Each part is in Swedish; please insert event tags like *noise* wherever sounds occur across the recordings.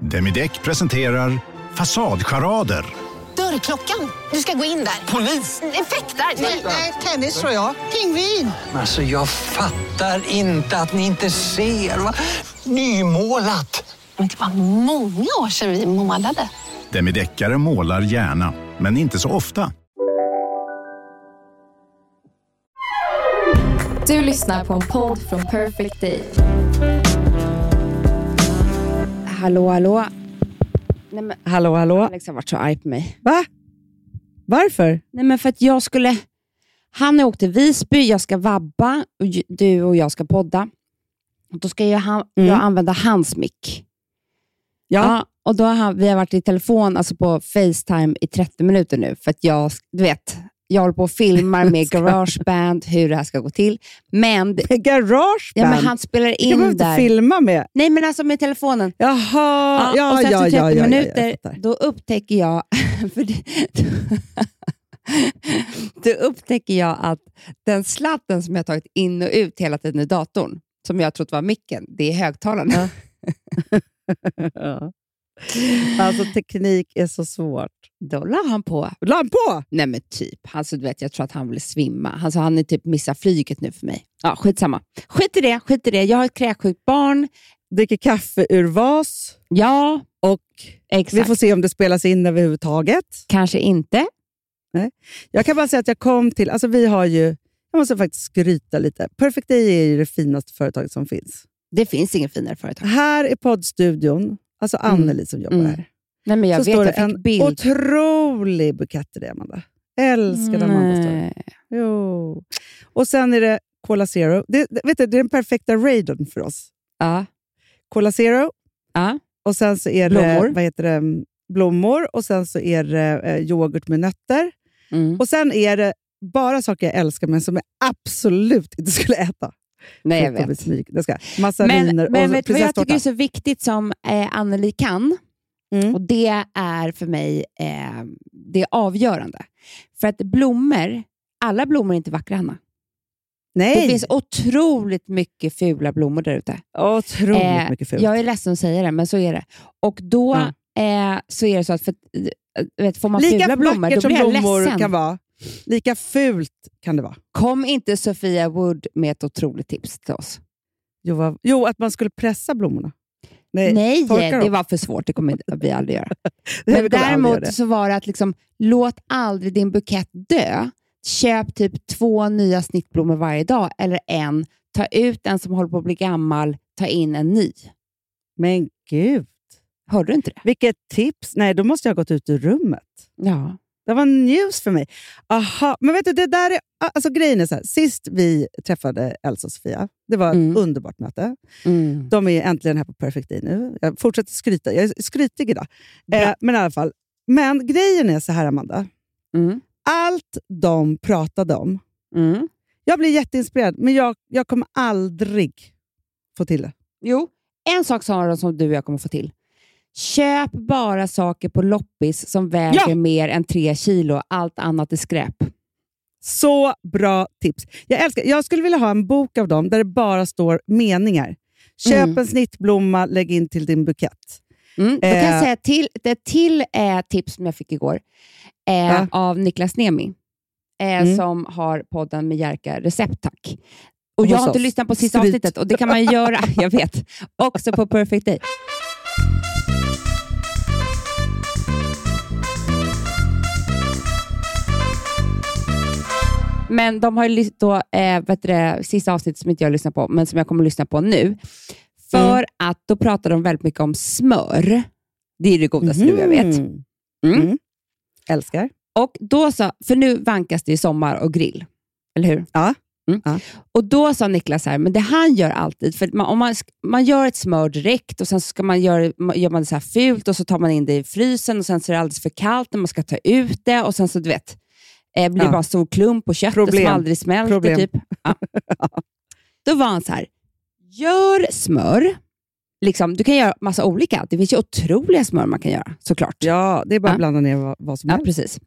Demideck presenterar Fasadcharader. Dörrklockan. Du ska gå in där. Polis? Effektar? Nej, tennis tror jag. Pingvin. Alltså jag fattar inte att ni inte ser. Va? Nymålat! Men det var många år sedan vi målade. Demideckare målar gärna, men inte så ofta. Du lyssnar på en podd från Perfect Day. Hallå, hallå. Nej, men Hallå, hallå. Alex har varit så arg på mig. Va? Varför? Nej, men för att jag skulle... Han har åkt till Visby, jag ska vabba, och du och jag ska podda. Och Då ska jag, han, Mm. jag använda hans mick. Ja. och då har han, vi har varit i telefon, alltså på Facetime i 30 minuter nu. För att jag, du vet, jag håller på och filmar med *laughs* Garageband hur det här ska gå till. Men, *laughs* det- Garageband? ja, men han spelar det in inte där. filma med. Nej, men alltså med telefonen. Jaha, ja, och sen ja, efter 30 ja, ja, ja, minuter, fattar. då upptäcker jag... *laughs* För det, då upptäcker jag att den slatten som jag tagit in och ut hela tiden i datorn, som jag trott var micken, det är högtalarna. Ja. Alltså teknik är så svårt. Då la han på. La han på? Nej men typ. Alltså, du vet, jag tror att han vill svimma. Alltså, han är typ missar flyget nu för mig. Ja, skitsamma. Skit i det, skit i det. Jag har ett kräksjukt barn. Dricker kaffe ur vas. Ja, Och exakt. vi får se om det spelas in överhuvudtaget. Kanske inte. Jag kan bara säga att jag kom till, alltså vi har ju, jag måste faktiskt skryta lite. Perfect Day är ju det finaste företaget som finns. Det finns ingen finare företag. Här i poddstudion, alltså Anneli som jobbar Mm. här, Nej, men jag så vet, står det jag fick en bild. otrolig bukett till dig, Amanda. Älskar mm. Amanda. Står det. Jo. Och sen är det Cola Zero. Det, det, vet du, det är den perfekta raiden för oss. Ja. Cola Zero, Ja. och sen så är Blommor. det vad heter det, blommor och sen så är det eh, yoghurt med nötter. Mm. Och sen är det bara saker jag älskar men som jag absolut inte skulle äta. Nej, jag vet. Det ska. Massariner Men, men och vet vad jag tycker är så viktigt som eh, Anneli kan? Mm. Och Det är för mig eh, det är avgörande. För att blommor, alla blommor är inte vackra, Hanna. Nej, Det finns otroligt mycket fula blommor där ute. otroligt Eh, mycket fult. Jag är ledsen att säga det, men så är det. Och då eh, så är det så att för, eh, vet, får man Lika fula blommor, då blir jag blommor ledsen. kan vara, lika fult kan det vara. Kom inte Sofia Wood med ett otroligt tips till oss. Jo, vad- jo att man skulle pressa blommorna. Nej, Nej, det var för svårt. Det kommer vi aldrig göra. *laughs* Men göra däremot det. så var det att liksom, låt aldrig din bukett dö. Köp typ två nya snittblommor varje dag, eller en. Ta ut en som håller på att bli gammal, ta in en ny. Men gud, Hörde du inte det? vilket tips. Nej, då måste jag ha gått ut ur rummet. Ja. Det var news för mig. Aha, men vet du, det där är, alltså grejen är så här. Sist vi träffade Elsa och Sofia, det var ett Mm. underbart möte. Mm. De är äntligen här på Perfect Day nu. Jag fortsätter skryta. Jag är skrytig idag. Eh, men i alla fall. Men grejen är så här, Amanda. Mm. Allt de pratade om, Mm. jag blir jätteinspirerad, men jag, jag kommer aldrig få till det. Jo, en sak sa de som du och jag kommer få till. Köp bara saker på loppis som väger Ja! mer än tre kilo. Allt annat är skräp. Så bra tips. Jag, älskar, jag skulle vilja ha en bok av dem där det bara står meningar. Köp Mm. en snittblomma, lägg in till din bukett. Mm. Då kan Eh. jag säga till, ett till eh, tips som jag fick igår eh, Ja. av Niklas Nemi, eh, Mm. som har podden med Jerka Recept Tack. Och jag har inte lyssnat på sista Skryt. avsnittet och det kan man ju göra, *laughs* jag vet. Också på Perfect Day. Men de har ju då, eh, vet det, sista avsnittet som inte jag lyssnar på, men som jag kommer att lyssna på nu. För Mm. att då pratar de väldigt mycket om smör. Det är det godaste du jag vet. Mhm. Mm. Mm. Älskar. Och då så, för nu vankas det ju sommar och grill, eller hur? Ja. Mm. Ja. Och Då sa Niklas här, men det han gör alltid, för man, om man, man gör ett smör direkt och sen ska man göra, man- gör man det så här fult och så tar man in det i frysen och sen så är det alldeles för kallt när man ska ta ut det och sen så du vet, eh, blir det Ja. bara stor klump på köttet Problem. som aldrig smälter. Problem. Typ. Ja. *laughs* Då var han så här, gör smör. Liksom, du kan göra massa olika. Det finns ju otroliga smör man kan göra såklart. Ja, det är bara Ja. att blanda ner vad, vad som Ja, helst. precis.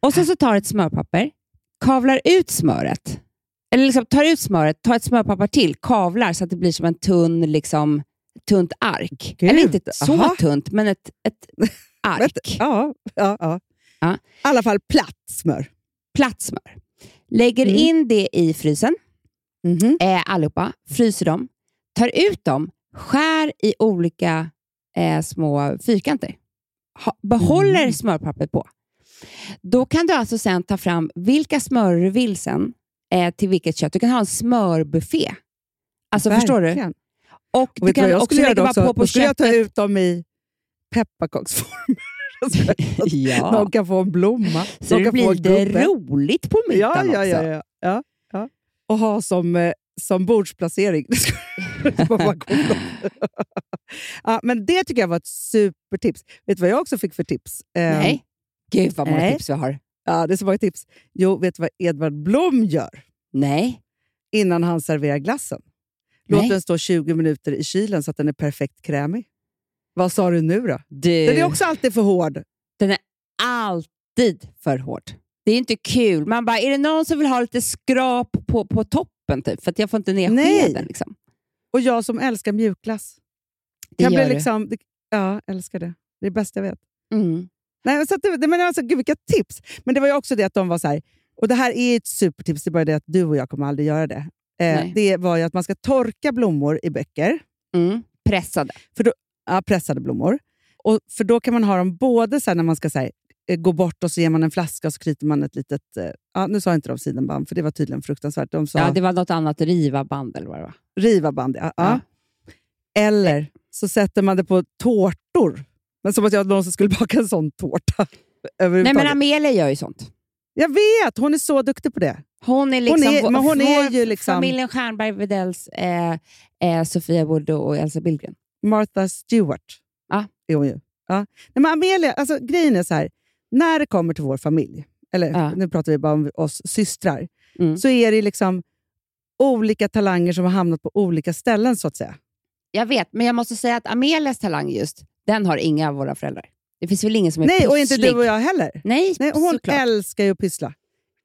Och sen så tar du ett smörpapper, kavlar ut smöret. Eller liksom tar ut smöret, tar ett smörpapper till, kavlar så att det blir som en tunn, liksom, tunt ark. Gud, Eller inte så aha. tunt, men ett, *laughs* ett ark. Ja, ja, ja. Ja. I alla fall platt smör. Platt smör. Lägger Mm. in det i frysen, Mhm. eh, allihopa, fryser dem, tar ut dem, skär i olika eh, små fyrkanter. Ha, behåller Mm. smörpappret på. Då kan du alltså sen ta fram vilka smör du vill sen eh, till vilket kött. Du kan ha en smörbuffé. Alltså förstår du? Och Och du kan jag också lägga också? på på Då skulle jag ta köttet. ut dem i pepparkaksform. *laughs* *laughs* Ja. De kan få en blomma. Så de det blir lite roligt på middagen ja, ja, också. ja, ja. Och ha som, eh, som bordsplacering. *laughs* Ja, men det tycker jag var ett supertips. Vet du vad jag också fick för tips? Eh, Nej. Gud vad många Nej. tips vi har. Ja, det är så många tips. Jo, vet du vad Edvard Blom gör Nej. innan han serverar glassen? Låt Nej. den stå 20 minuter i kylen så att den är perfekt krämig. Vad sa du nu då? Du, Den är också alltid för hård. den är alltid för hård. Det är inte kul. Man bara, är det någon som vill ha lite skrap på, på toppen? Typ, för att jag får inte ner Nej. skeden. Liksom. Och jag som älskar mjukglass. Det Kan bli du. liksom, ja, älskar det. Det är det bästa jag vet. Mm. Nej, så att det, men alltså, gud, vilka tips! Men det var ju också det att de var så här, och det här är ett supertips, det är bara det att du och jag kommer aldrig göra det. Eh, det var ju att man ska torka blommor i böcker, Mm. Pressade. Ja, pressade blommor. Och, för då kan man ha dem både så när man ska så här, eh, gå bort och så ger man en flaska och så knyter man ett litet... Eh, ja, nu sa inte de sidenband, för det var tydligen fruktansvärt. De sa Ja, det var något annat riva band eller vad det var. riva band. Ja, ja. Eller så sätter man det på tårtor. Men som att jag någonsin skulle *laughs* baka en sån tårta. Nej, men Amelia gör ju sånt. Jag vet! Hon är så duktig på det. Hon är liksom, är- vår- men hon är ju liksom- familjen Stjernberg Widells eh, eh, Sofia Wood och Elsa Billgren. Martha Stewart Ja. är hon ju. Ja. Nej, men Amelia, alltså, grejen är så här. När det kommer till vår familj, eller Ja. nu pratar vi bara om oss systrar, Mm. så är det liksom olika talanger som har hamnat på olika ställen så att säga. Jag vet, men jag måste säga att Amelias talang just, den har inga av våra föräldrar. Det finns väl ingen som är Nej, och inte pysslig? du och jag heller. Nej, Nej, hon såklart. älskar ju att pyssla.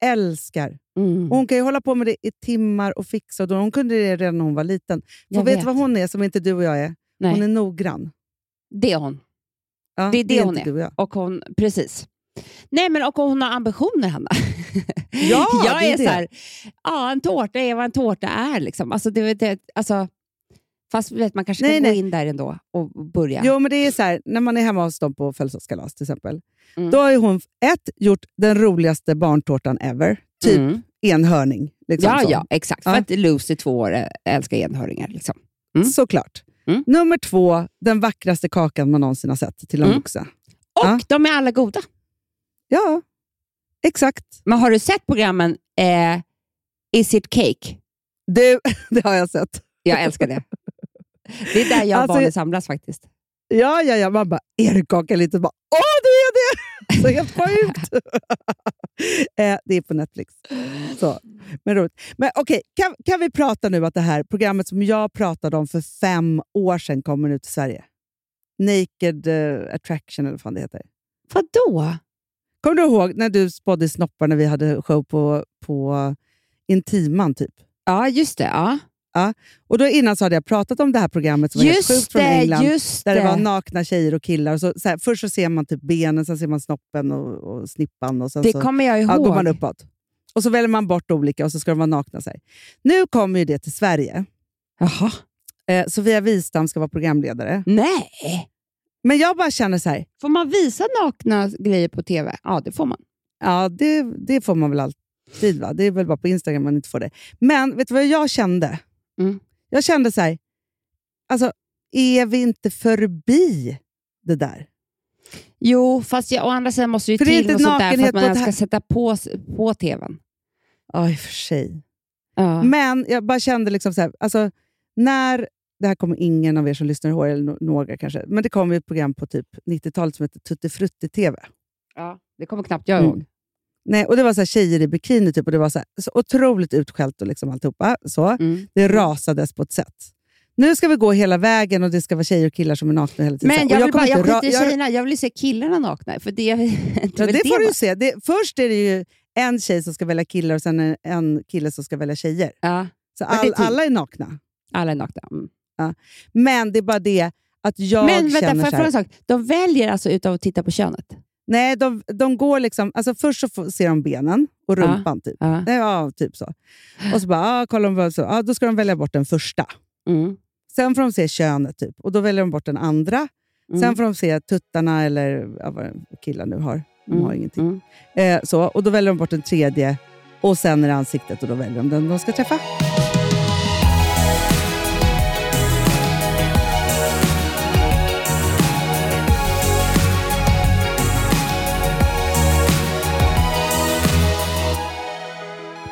Älskar. Mm. Och Hon kan ju hålla på med det i timmar och fixa. Och då- hon kunde det redan när hon var liten. För vet du vet. vad hon är som inte du och jag är? Nej, Hon är noggrann. det är hon. Ja, Det är det hon inte är. Och. Och hon, precis. Nej, men och hon har ambitioner, Hanna. *laughs* Ja, jag det är är, det. så här, ja, en tårta är vad en tårta är. Liksom. Alltså, det, det, alltså, fast vet, man kanske Nej, gå nej. in där ändå och börja. Jo, men det är så här, när man är hemma hos dem på födelsedagskalas till exempel. Mm. Då har hon ett, gjort den roligaste barntårtan ever. Typ Mm. enhörning. Liksom ja, så. ja, exakt. Ja. För att Lucy, två år, älskar enhörningar. Liksom. Mm. Såklart. Mm. Nummer två, den vackraste kakan man någonsin har sett till en Mm. vuxen. Och Ja. de är alla goda. Ja, exakt. Men har du sett programmen eh, Is it cake? Du, *laughs* det har jag sett. Jag älskar det. Det är där jag och Alltså, barnen samlas faktiskt. Ja, ja, ja. Man bara, är det kaka lite? Bara, Åh, det är det! *laughs* Så helt sjukt. *laughs* eh, det är på Netflix. Så, men roligt. Men okej, kan, kan vi prata nu att det här programmet som jag pratade om för fem år sedan kommer nu till Sverige? Naked eh, Attraction eller vad fan det heter. Vadå? Kommer du ihåg när du spådde snoppar när vi hade show på, på Intiman? typ? Ja, just det. Ja. Och då Innan så hade jag pratat om det här programmet som var helt Just sjukt från det, England. just Där det det. var nakna tjejer och killar. Och så, så här, först så ser man typ benen, sen ser man snoppen och, och snippan. Och sen Det så kommer jag ihåg. ja, går man uppåt. Och så väljer man bort olika och så ska de vara nakna. Så här. Nu kommer ju det till Sverige. Jaha. Eh, Sofia Wistam ska vara programledare. Nej. Men jag bara känner så här, Får man visa nakna grejer på tv? Ja, det får man. ja det, det får man väl alltid. Va? Det är väl bara på Instagram man inte får det. Men vet du vad jag kände? Mm. Jag kände så här, alltså är vi inte förbi det där? Jo, fast jag, å andra sidan måste ju För till något sånt där för att man ens ska sätta på, på tvn. Ja, i och för sig. Ja. Men jag bara kände liksom så här, alltså, när, det här kommer ingen av er som lyssnar ihåg, eller några kanske, men det kom ett program på typ 90-talet som hette Tutti Frutti TV. ja, det kommer knappt jag Mm. ihåg. Nej, och det var så här tjejer i bikini typ, och det var så, här, så otroligt utskällt och liksom alltihopa. Så. Mm. Det rasades på ett sätt. Nu ska vi gå hela vägen och det ska vara tjejer och killar som är nakna hela tiden. Men Och jag, vill bara, jag skiter i jag- tjejerna, jag vill se killarna nakna. För det, det, *laughs* Ja, väl det får du se. Det, först är det ju en tjej som ska välja killar och sen en, kille som ska välja tjejer. Ja, Så det är all, typ- alla är nakna. alla är nakna. Mm. Men det är bara det att jag Men vänta, känner får jag fråga en sak? De väljer alltså utav att titta på könet? Nej, de, de går liksom... Alltså först så får, ser de benen och Ja. rumpan. Typ. Ja. Ja, typ så. Och så bara, ah, kollar de så, ah, då ska de välja bort den första. Mm. Sen får de se könet, typ. och då väljer de bort den andra. Mm. Sen får de se tuttarna, eller ja, vad killar nu har. De Mm. har ingenting. Mm. Eh, så, och Då väljer de bort den tredje, och sen är det ansiktet och då väljer de den de ska träffa.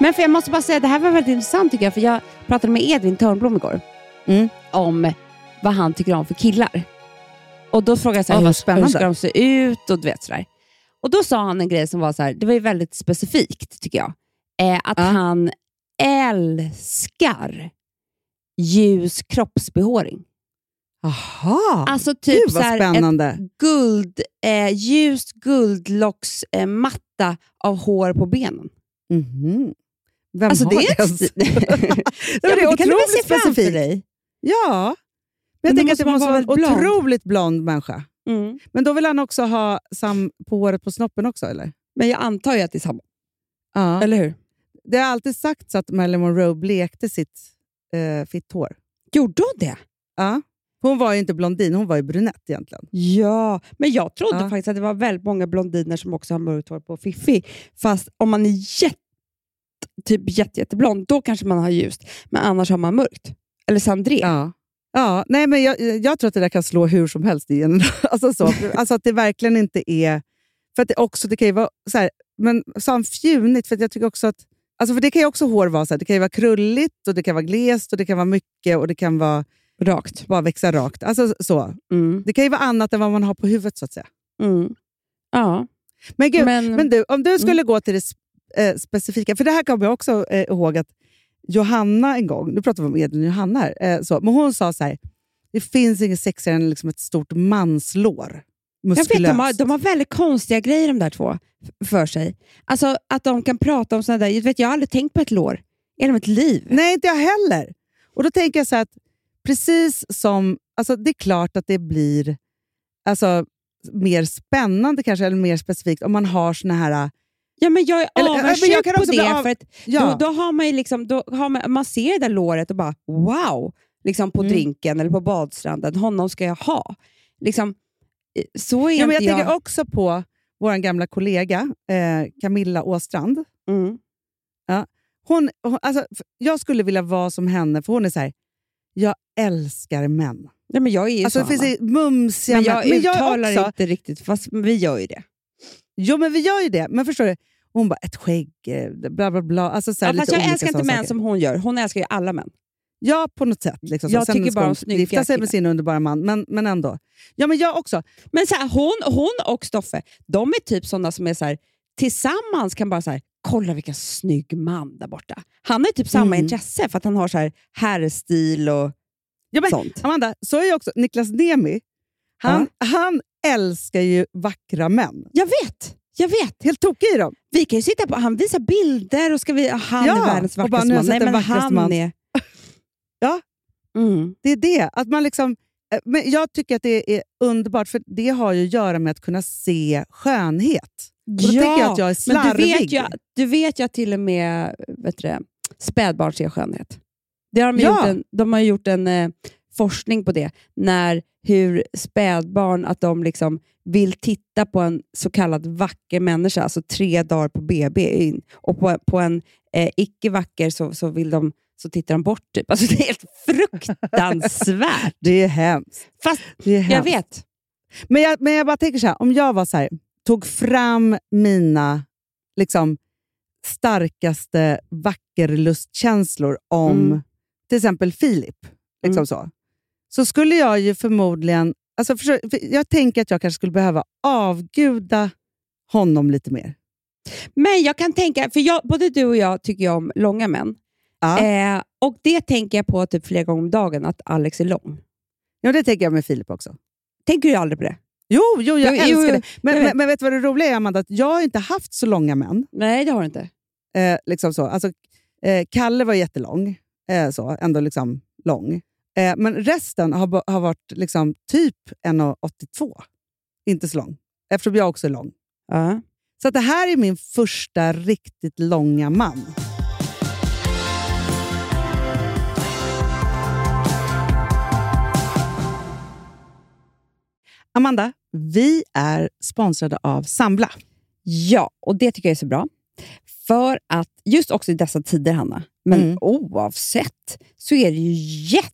Men för jag måste bara säga, det här var väldigt intressant tycker jag, för jag pratade med Edvin Törnblom igår Mm. om vad han tycker om för killar. Och Då frågade jag så här, vad hur, hur spännande. ska de se ut och du vet sådär. Och Då sa han en grej som var så här, det var ju väldigt specifikt tycker jag. Eh, att Ja. han älskar ljus kroppsbehåring. Jaha! Alltså typ Gud så här, ett guld, eh, ljust guldlocksmatta eh, av hår på benen. Mhm. Vem Alltså har *laughs* det är det? sti- Ja, det är otroligt specifikt. Ja, men jag Men då tänker att det måste vara en blond. otroligt blond människa. Mm. Men då vill han också ha sam på håret på snoppen också, eller? Men jag antar ju att det är samma. Ja. Eller hur? Det har alltid sagts att Marilyn Monroe blekte sitt eh, fitthår. Gjorde hon det? Ja. Hon var ju inte blondin, hon var ju brunett egentligen. Ja, men jag trodde Ja. faktiskt att det var väldigt många blondiner som också har mörkt hår på Fiffi. Fast om man är jätte, typ jätte, jätteblond, då kanske man har ljust. Men annars har man mörkt. Eller Sandré. Ja. Ja, nej, men jag, jag tror att det där kan slå hur som helst i en. *laughs* Alltså, så. *laughs* alltså att det verkligen inte är... För att det också, det kan ju vara så här, men sa fjunigt? För jag tycker också att... Alltså för det kan ju också hår vara så här, det kan ju vara krulligt, och det kan vara glest, och det kan vara mycket och det kan vara Rakt. bara växa rakt. Alltså så. Mm. Det kan ju vara annat än vad man har på huvudet så att säga. Mm. Ja. Men, gud, men, Men, du, om du skulle gå till det eh, specifika, för det här kommer jag också eh, ihåg att Johanna en gång, nu pratar vi om Edvin och Johanna här, eh, så, men hon sa så här, det finns inget sexigare än liksom ett stort manslår. jag vet, Muskulöst. de, har, de har väldigt konstiga grejer de där två för sig. Alltså att de kan prata om sådana där... Jag, vet, jag har aldrig tänkt på ett lår i hela mitt liv. Nej, inte jag heller. Och då tänker jag så att precis som, alltså det är klart att det blir alltså, mer spännande kanske, eller mer specifikt om man har såna här... Ja, men jag är Eller- avundsjuk jag på det. av- För att Ja, Då, då har man liksom, då har man, man ser det där låret och bara wow, liksom på Mm. drinken eller på badstranden. Honom ska jag ha. Liksom, eh, så är ja, men jag jag. tänker också på vår gamla kollega eh, Camilla Åstrand. Mm. Hon, hon, alltså, jag skulle vilja vara som henne, för hon är så här, jag älskar män. Ja, men jag är ju Alltså, så, det finns mumsiga Men jag män. Men jag uttalar också, inte riktigt, fast vi gör ju det. Jo, men vi gör ju det. Men förstår du? Hon bara, ett skägg, eh, bla bla bla. Alltså, så här, Ja, fast jag älskar inte män saker. som hon gör. Hon älskar ju alla män. Ja, på något sätt. Liksom. Jag Sen tycker bara om snygga gifta sig med sin underbara man, men, men ändå. Ja, men jag också. Men så här, hon, hon och Stoffe, de är typ sådana som är så här, tillsammans kan bara så här, kolla vilken snygg man där borta. Han har typ samma Mm. intresse för att han har så här herrstil och Ja, men, sånt. Amanda, så är ju också Niklas Nemi. Han, han älskar ju vackra män. Jag vet, jag vet. Helt tokig i dem. Vi kan ju sitta på, han visar bilder och ska vi, han Ja, är världens vackraste man. Nej, men han man. är... *laughs* Ja. Mm. Det är det. Att man liksom, eh, men jag tycker att det är underbart, för det har ju att göra med att kunna se skönhet. Och då tänker jag att jag är men slarvig. du vet, ju, du vet ju att till och med vet du, spädbarn ser skönhet. Det har de, Ja. gjort en, de har gjort en eh, forskning på det, när hur spädbarn att de liksom vill titta på en så kallad vacker människa, alltså tre dagar på BB, och på, på en eh, icke vacker så, så, vill de, så tittar de bort. Typ. Alltså, det är helt fruktansvärt. *laughs* Det är hemskt. Fast Det är jag hemskt. vet. Men jag, men jag bara tänker så här, om jag var så här, tog fram mina liksom, starkaste vackerlustkänslor om Mm. till exempel Filip, liksom Mm. så, så skulle jag ju förmodligen... Alltså för jag tänker att jag kanske skulle behöva avguda honom lite mer. Men jag kan tänka, för jag, både du och jag tycker om långa män. Ja. Eh, och det tänker jag på typ flera gånger om dagen, att Alex är lång. Ja, det tänker jag med Filip också. Tänker du aldrig på det? Jo, jo jag Jo, älskar jo, jo, det. Men, vet. men, men vet du vad det roliga är, Amanda? Att jag har inte haft så långa män. Nej, det har du inte. Eh, liksom så. Alltså, eh, Kalle var jättelång, eh, så, ändå liksom lång. Eh, men resten har, har varit liksom typ 1,82. Inte så lång, eftersom jag också är lång. Ja. Så att det här är min första riktigt långa man. Amanda, vi är sponsrade av Sambla. Ja, och det tycker jag är så bra. För att just också i dessa tider, Hanna, men Mm. oavsett, så är det ju jätte,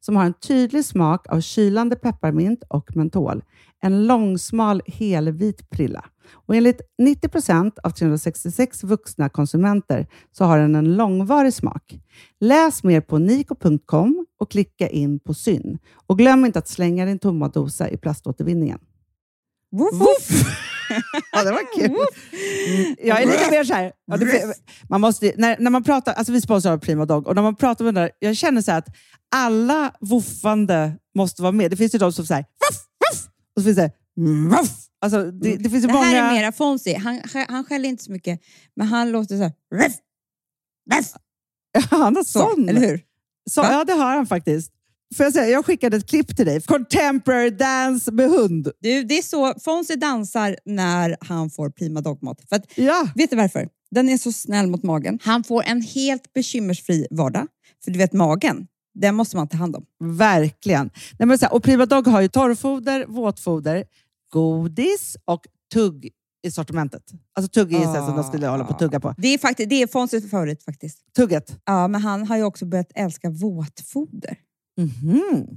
som har en tydlig smak av kylande pepparmint och mentol. En långsmal helvit prilla. Och enligt 90 procent av 366 vuxna konsumenter så har den en långvarig smak. Läs mer på niko.com och klicka in på Syn. Och glöm inte att slänga din tomma dosa i plaståtervinningen. Woof! *laughs* ja, det var kul. Mm, Jag är lite mer så här. Man måste, när, när man pratar, alltså vi sponsrar Prima Dog och när man pratar med den där, jag känner så att alla woofande måste vara med. Det finns ju de som säger voff, voff, och så finns det voff. Alltså, det, det finns ju Det många... här är mera Fonzie. Han, han skäller inte så mycket, men han låter så här. Ruff, ruff, *laughs* Han har så, sån. eller hur? Så, ja, det har han faktiskt. Får jag, säga, jag skickade ett klipp till dig. Contemporary dance med hund. Du, det är så Fonzie dansar när han får prima dogmat. För att, Ja. vet du varför? Den är så snäll mot magen. Han får en helt bekymmersfri vardag. För du vet, magen, den måste man ta hand om. Verkligen. Nej, men så här, och Prima Dog har ju torrfoder, våtfoder, godis och tugg i sortimentet. Alltså tugg är ah. som de skulle hålla på att tugga på. Det är, faktiskt, det är Fonzies favorit faktiskt. Tugget. Ja, men han har ju också börjat älska våtfoder. Mm-hmm.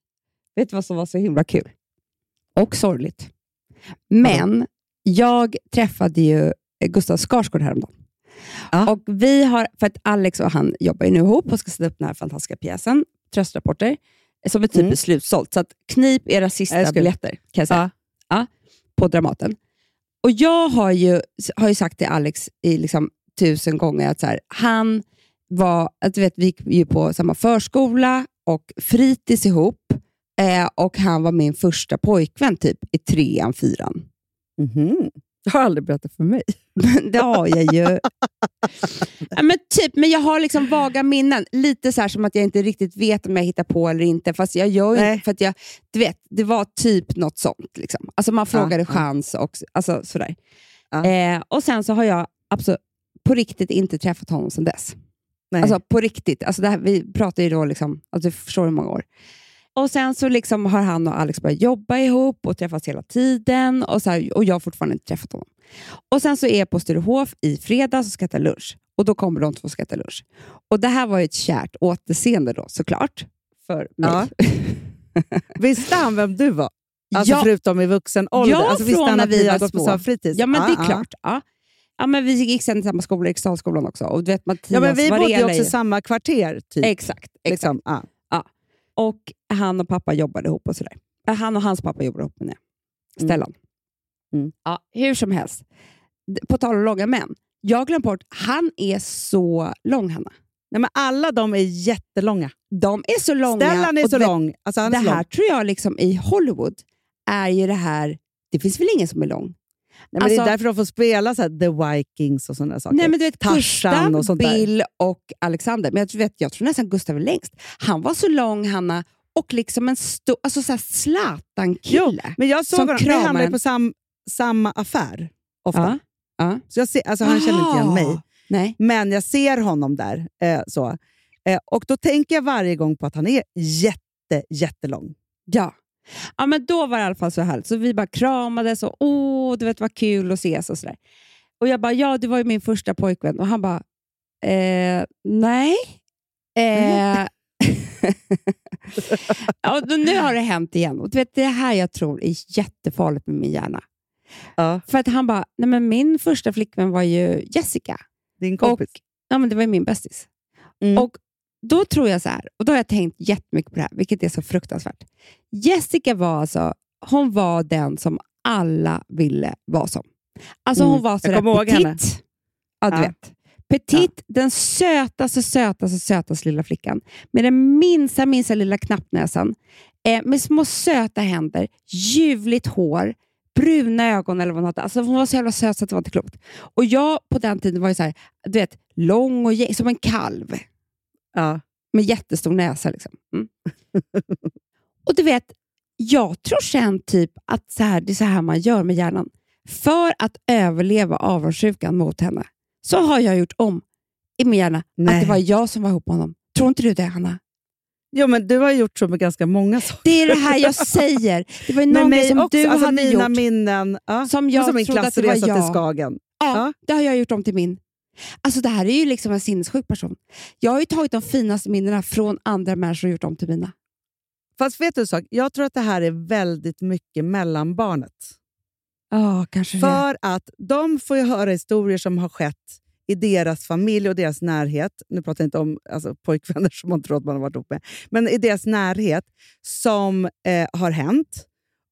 vet du vad som var så himla kul? Och sorgligt. Men jag träffade ju Gustav Skarsgård häromdagen. Ja. Och vi har, för att Alex och han jobbar ju nu ihop och ska sätta upp den här fantastiska pjäsen, Tröstrapporter. som är typ Mm. slutsålt. Så att knip era sista Älskar. biljetter, kan jag säga. Ja. Ja, på Dramaten. Och jag har ju, har ju sagt till Alex i liksom tusen gånger att så här, han var, att du vet, vi gick ju på samma förskola och fritids ihop eh, och han var min första pojkvän typ i trean, fyran. Mhm. Det har aldrig berättat för mig. *laughs* det har jag ju. *laughs* men, typ, men jag har liksom vaga minnen. Lite så här som att jag inte riktigt vet om jag hittar på eller inte. Fast jag gör Nej. inte, för att jag, du vet, det var typ något sånt. Liksom. Alltså man frågade ja. chans och alltså, sådär. Ja. Eh, och sen så har jag absolut, på riktigt inte träffat honom sedan dess. Nej. Alltså på riktigt. Alltså det här, vi pratar ju då, liksom, alltså, du förstår hur många år. Och Sen så liksom har han och Alex börjat jobba ihop och träffas hela tiden och, så här, och jag har fortfarande inte träffat honom. Och Sen så är jag på Sturehof i fredags och ska äta lunch. Och Då kommer de två och ska äta lunch. Och Det här var ju ett kärt återseende då såklart, för mig. Ja. *laughs* Visste han vem du var? Alltså Ja. förutom i vuxen ålder? Ja, alltså, från när vi har gått på små. samma fritids? Ja, men det är Ja, klart. Ja. Ja, men vi gick sen i samma skola, Eriksdalsskolan också. Och du vet, Mattias Ja, men vi bodde ju också i samma kvarter. Typ. Exakt. exakt. Liksom, ja. Och han och pappa jobbade ihop och sådär. Äh, Han och hans pappa jobbade ihop med det. Stellan. Mm. Ja, hur som helst. På tal om långa män. Jag har glömt bort, han är så lång, Hanna. Nej, men alla de är jättelånga. De är så långa. Stellan är så du vet, lång. Alltså, han Det är så här lång. tror jag liksom i Hollywood är ju det här... Det finns väl ingen som är lång? Nej, men det är alltså- därför de får spela så här, The Vikings och sådana saker. Nej, men du vet, Tarzan Gustav, och sånt där. Bill och Alexander. Men jag, vet, jag tror nästan Gustav är längst. Han var så lång, Hanna, och liksom en stor... Alltså så Zlatan-kille. Men jag såg honom, vi en. på sam, samma affär ofta. Ja. Ja. Så jag ser, alltså, han känner inte igen mig. Aha. Nej. Men jag ser honom där. Eh, så. Eh, och Då tänker jag varje gång på att han är jätte, jättelång. Ja. Ja, men då var det i alla fall så härligt. Så vi bara kramades och åh, du vet vad kul att ses och sådär. Och jag bara, ja, du var ju min första pojkvän. Och han bara, eh, nej. Eh, *laughs* ja, nu har det hänt igen. Och du vet, det är här jag tror är jättefarligt med min hjärna. Ja. För att han bara, nej men min första flickvän var ju Jessica. Din kompis. Och, ja, men det var ju min bästis. Mm. Och då tror jag så här, och då har jag tänkt jättemycket på det här, vilket är så fruktansvärt. Jessica var alltså, hon var den som alla ville vara som. Alltså Mm. hon var sådär petit. henne. Ja, du Ja. vet. Petit, den sötaste, sötaste, sötaste lilla flickan. Med den minsta, minsta lilla knappnäsan. Eh, med små söta händer, ljuvligt hår, bruna ögon eller vad hon. Alltså hon var så jävla söt så att det var inte klokt. Och jag på den tiden var ju så här, du vet, lång och gäng- som en kalv Ja. med jättestor näsa. Liksom. Mm. *laughs* och du vet, jag tror sen typ att så här, det är så här man gör med hjärnan. För att överleva avundsjukan mot henne så har jag gjort om i min hjärna Nej. att det var jag som var ihop med honom. Tror inte du det, Hanna? Jo, men du har gjort så med ganska många saker. Det är det här jag säger. Det var ju mig som också. du alltså, hade mina gjort. minnen. Ja. Som jag som min trodde att det var klassresa till jag. Skagen. Ja, Ja. det har jag gjort om till min. Alltså Det här är ju liksom en sinnessjuk person. Jag har ju tagit de finaste minnena från andra människor och gjort dem till mina. Fast vet du en sak? Jag tror att det här är väldigt mycket mellanbarnet. Ja, kanske det. För att de får ju höra historier som har skett i deras familj och deras närhet. Nu pratar jag inte om alltså, pojkvänner som man tror att man har varit ihop med. Men i deras närhet som eh, har hänt.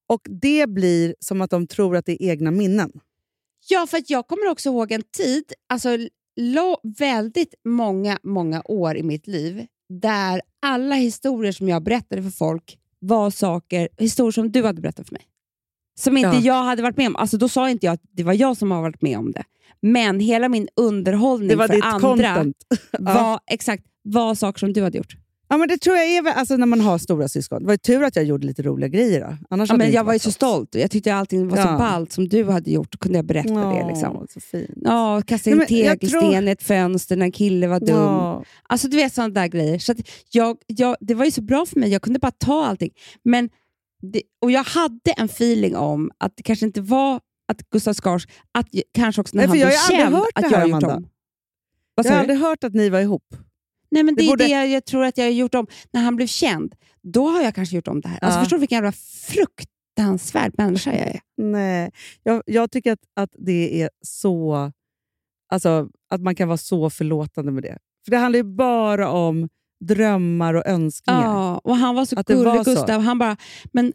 Och det blir som att de tror att det är egna minnen. Ja, för att jag kommer också ihåg en tid, alltså väldigt många, många år i mitt liv, där alla historier som jag berättade för folk var saker, historier som du hade berättat för mig. Som inte Ja. jag hade varit med om. Alltså Då sa inte jag att det var jag som har varit med om det. Men hela min underhållning för andra *laughs* var, exakt, var saker som du hade gjort. Ja, men det tror jag är alltså, när man har stora syskon. Det var ju tur att jag gjorde lite roliga grejer. Då. Annars Ja, men jag var ju så stolt. Jag tyckte allting var så Ja. ballt som du hade gjort. Kunde jag berätta det. Liksom. Så fint. Ja, kasta in tegelsten tror- i ett fönster när en kille var dum. Ja. Alltså du vet sådana där grejer. Så jag, jag, det var ju så bra för mig, jag kunde bara ta allting. Men det, och jag hade en feeling om att det kanske inte var att Gustav Skars, att kanske också när Nej, han jag blev känd, hört att jag har gjort om. Jag har aldrig hört att ni var ihop. Nej, men det det, borde- är det jag tror att jag har gjort om. När han blev känd, då har jag kanske gjort om det här. Alltså, Ja. Förstår du vilken jävla fruktansvärd människa jag är? Nej, jag, jag tycker att, att det är så... Alltså, att man kan vara så förlåtande med det. För det handlar ju bara om drömmar och önskningar. Ja, och han var så Att gullig. Gustav. Han bara, men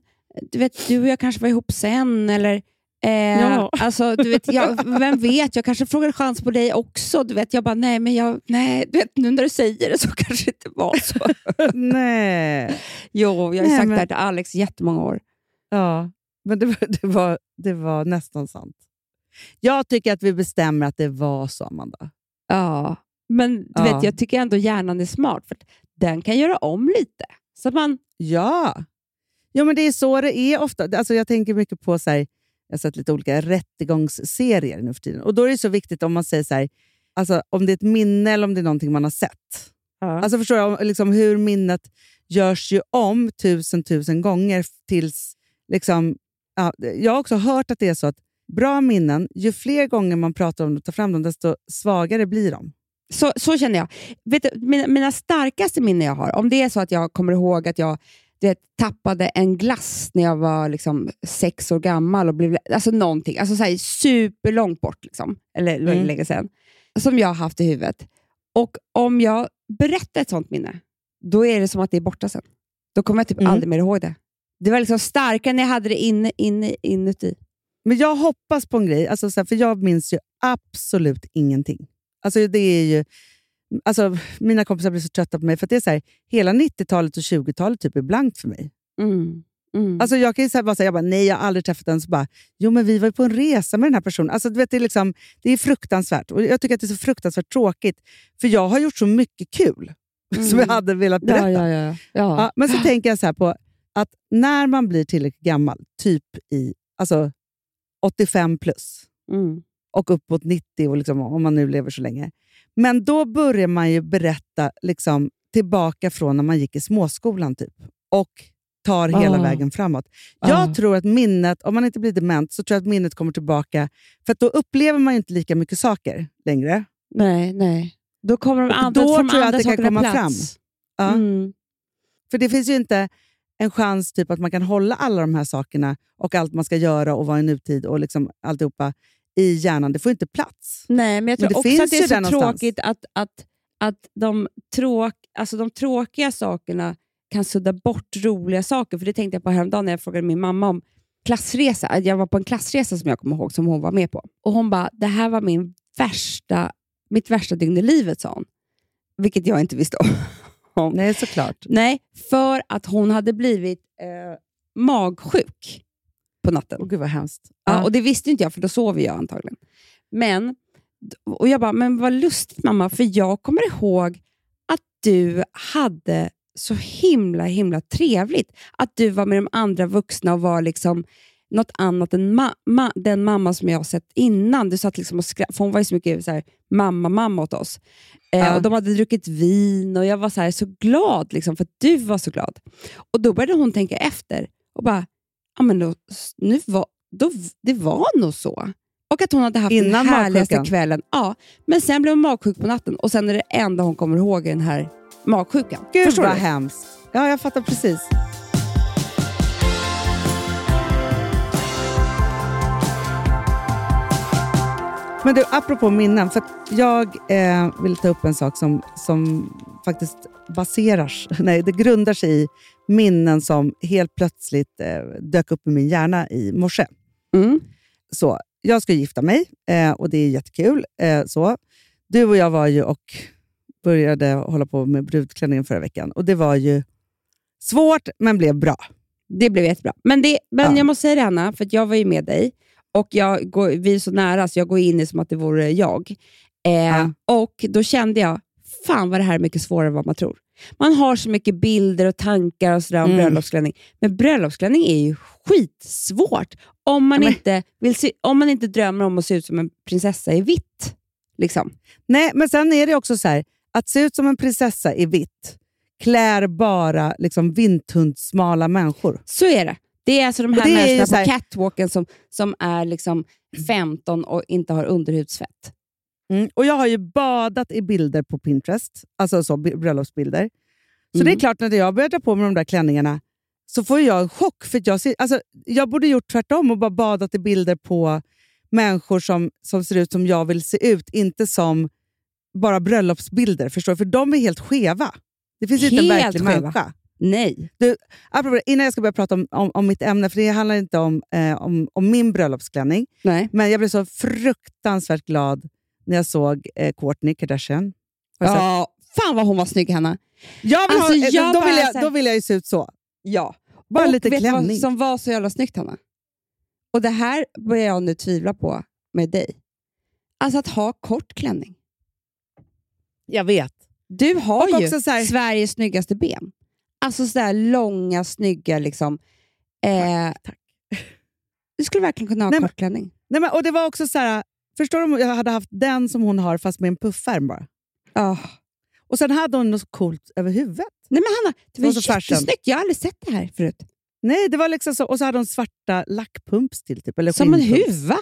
du vet, du och jag kanske var ihop sen, eller eh, Ja. alltså, du vet, jag, vem vet, jag kanske frågar chans på dig också. Du vet, jag bara, nej, men jag, nej, du vet, nu när du säger det så *laughs* kanske det inte var så. *laughs* Nej. jo, jag har Nej, sagt men- det här till Alex jättemånga år. Ja, men det var, det, var, det var nästan sant. Jag tycker att vi bestämmer att det var så, Amanda. Ja, men du Ja. vet, jag tycker ändå hjärnan är smart, för den kan göra om lite. Så man, Ja. ja, men det är så det är ofta. Alltså jag tänker mycket på, så här, jag har sett lite olika rättegångsserier nu för tiden. Och Då är det så viktigt om man säger så här, alltså, om det är ett minne eller om det är någonting man har sett. Alltså förstår jag, liksom, hur minnet görs ju om tusen, tusen gånger tills... Liksom, ja, jag har också hört att det är så att bra minnen, ju fler gånger man pratar om det och tar fram dem, desto svagare blir de. Så, så känner jag. Vet du, mina, mina starkaste minnen jag har, om det är så att jag kommer ihåg att jag vet, tappade en glass när jag var liksom, sex år gammal, och blev, alltså någonting, alltså så här, superlångt bort, liksom, eller Mm. länge sedan, som jag har haft i huvudet. Och om jag berättar ett sånt minne, då är det som att det är borta sen. Då kommer jag typ Mm. aldrig mer ihåg det. Det var liksom starkare när jag hade det inne, inne, inuti. Men jag hoppas på en grej, alltså, så här, för jag minns ju absolut ingenting. Alltså, det är ju, alltså, mina kompisar blir så trötta på mig, för det är så här, hela 90-talet och 20-talet typ är blankt för mig. Mm. Mm. Alltså jag kan ju så bara säga, jag bara, nej jag har aldrig träffat den. Så bara, jo men vi var ju på en resa med den här personen. Alltså, du vet, det, är liksom, det är fruktansvärt. Och Jag tycker att det är så fruktansvärt tråkigt. För jag har gjort så mycket kul *laughs* som jag hade velat berätta. ja, ja, ja. ja. Men så tänker jag så på att när man blir tillräckligt gammal, typ i alltså 85 plus Mm. och uppåt 90 och liksom, om man nu lever så länge. Men då börjar man ju berätta liksom, tillbaka från när man gick i småskolan typ och tar hela Ah. vägen framåt. Jag tror att minnet, om man inte blir dement, så tror jag att minnet kommer tillbaka. För då upplever man inte lika mycket saker längre. Nej, nej. Då kommer de andra, då tror jag att det kan komma plats. Ja. Mm. För det finns ju inte en chans typ att man kan hålla alla de här sakerna och allt man ska göra och vara i nutid och liksom alltihopa i hjärnan. Det får inte plats. Nej, men jag Men tror det också att det är så någonstans. tråkigt att, att, att de, tråk, alltså de tråkiga sakerna kan sudda bort roliga saker. För Det tänkte jag på häromdagen när jag frågade min mamma om klassresa. Jag var på en klassresa som jag kommer ihåg, som hon var med på. Och Hon bara, det här var min värsta, mitt värsta dygn i livet, sa hon. Vilket jag inte visste *laughs* om. Nej, såklart. Nej, för att hon hade blivit eh, magsjuk på natten. Åh, gud vad hemskt. Ja, och Det visste inte jag, för då sov jag antagligen. Men, och jag bara, men vad lustigt mamma, för jag kommer ihåg att du hade så himla himla trevligt. Att du var med de andra vuxna och var liksom något annat än ma- ma- den mamma som jag har sett innan. Du satt liksom och skra- för hon var ju så mycket så här, mamma, mamma åt oss. Eh, Ja. och De hade druckit vin och jag var så, här, så glad liksom, för att du var så glad. Och Då började hon tänka efter och bara, ja, men då, nu var, då, det var nog så. Och att hon hade haft Innan den härligaste magsjukan? kvällen. Ja, men sen blev hon magsjuk på natten och sen är det enda hon kommer ihåg är den här magsjukan. Gud Förstår vad du? hemskt. Ja, jag fattar precis. Men du, apropå minnen. För jag eh, vill ta upp en sak som, som faktiskt baseras, *laughs* nej, det grundar sig i minnen som helt plötsligt eh, dök upp i min hjärna i morse. Mm. Så, jag ska gifta mig eh, och det är jättekul. Eh, så. Du och jag var ju och började hålla på med brudklänningen förra veckan och det var ju svårt men blev bra. Det blev jättebra. Men, det, men Ja. jag måste säga det Anna, för jag var ju med dig och jag går, vi är så nära så jag går in i som att det vore jag. Eh, Ja. Och då kände jag, fan vad det här är mycket svårare än vad man tror. Man har så mycket bilder och tankar och sådär om Mm. bröllopsklänning. Men bröllopsklänning är ju skitsvårt om man, Ja, men- inte vill se, om man inte drömmer om att se ut som en prinsessa i vitt. Liksom. Nej, men sen är det också så här, att se ut som en prinsessa i vitt klär bara liksom vinthundsmala människor. Så är det. Det är alltså de här Och det människorna så här- på catwalken som, som är liksom 15 och inte har underhudsfett. Mm. Och Jag har ju badat i bilder på Pinterest, alltså så, bröllopsbilder. Så Mm. det är klart, när jag börjar dra på mig de där klänningarna så får jag en chock. För jag, ser, alltså, jag borde gjort tvärtom och bara badat i bilder på människor som, som ser ut som jag vill se ut, inte som bara bröllopsbilder. Förstår du? För de är helt skeva. Det finns inte en Helt verklig skeva. människa. Nej. Du, apropå, innan jag ska börja prata om, om, om mitt ämne, för det handlar inte om, eh, om, om min bröllopsklänning, Nej. men jag blev så fruktansvärt glad när jag såg eh, Kourtney Kardashian. Har du sett? Ja, fan vad hon var snygg Hanna. Jag vill Alltså, ha, eh, jag då, bara vill jag, här- då vill jag ju se ut så. Ja. Bara och lite vet du vad klänning. som var så jävla snyggt Hanna? Och det här börjar jag nu tvivla på med dig. Alltså att ha kort klänning. Jag vet. Du har Och ju också så här- Sveriges snyggaste ben. Alltså sådär långa, snygga liksom. Eh. *laughs* Du skulle verkligen kunna ha Nej, men- kort klänning. Nej, men, och det var också så här, förstår du om jag hade haft den som hon har fast med en puffärm bara? Oh. Och sen hade hon något coolt över huvudet. Nej men Hanna, det var fashion. jättesnyggt. Jag har aldrig sett det här förut. Nej, det var liksom så. Och så hade hon svarta lackpumps till. Typ, eller Som en huva.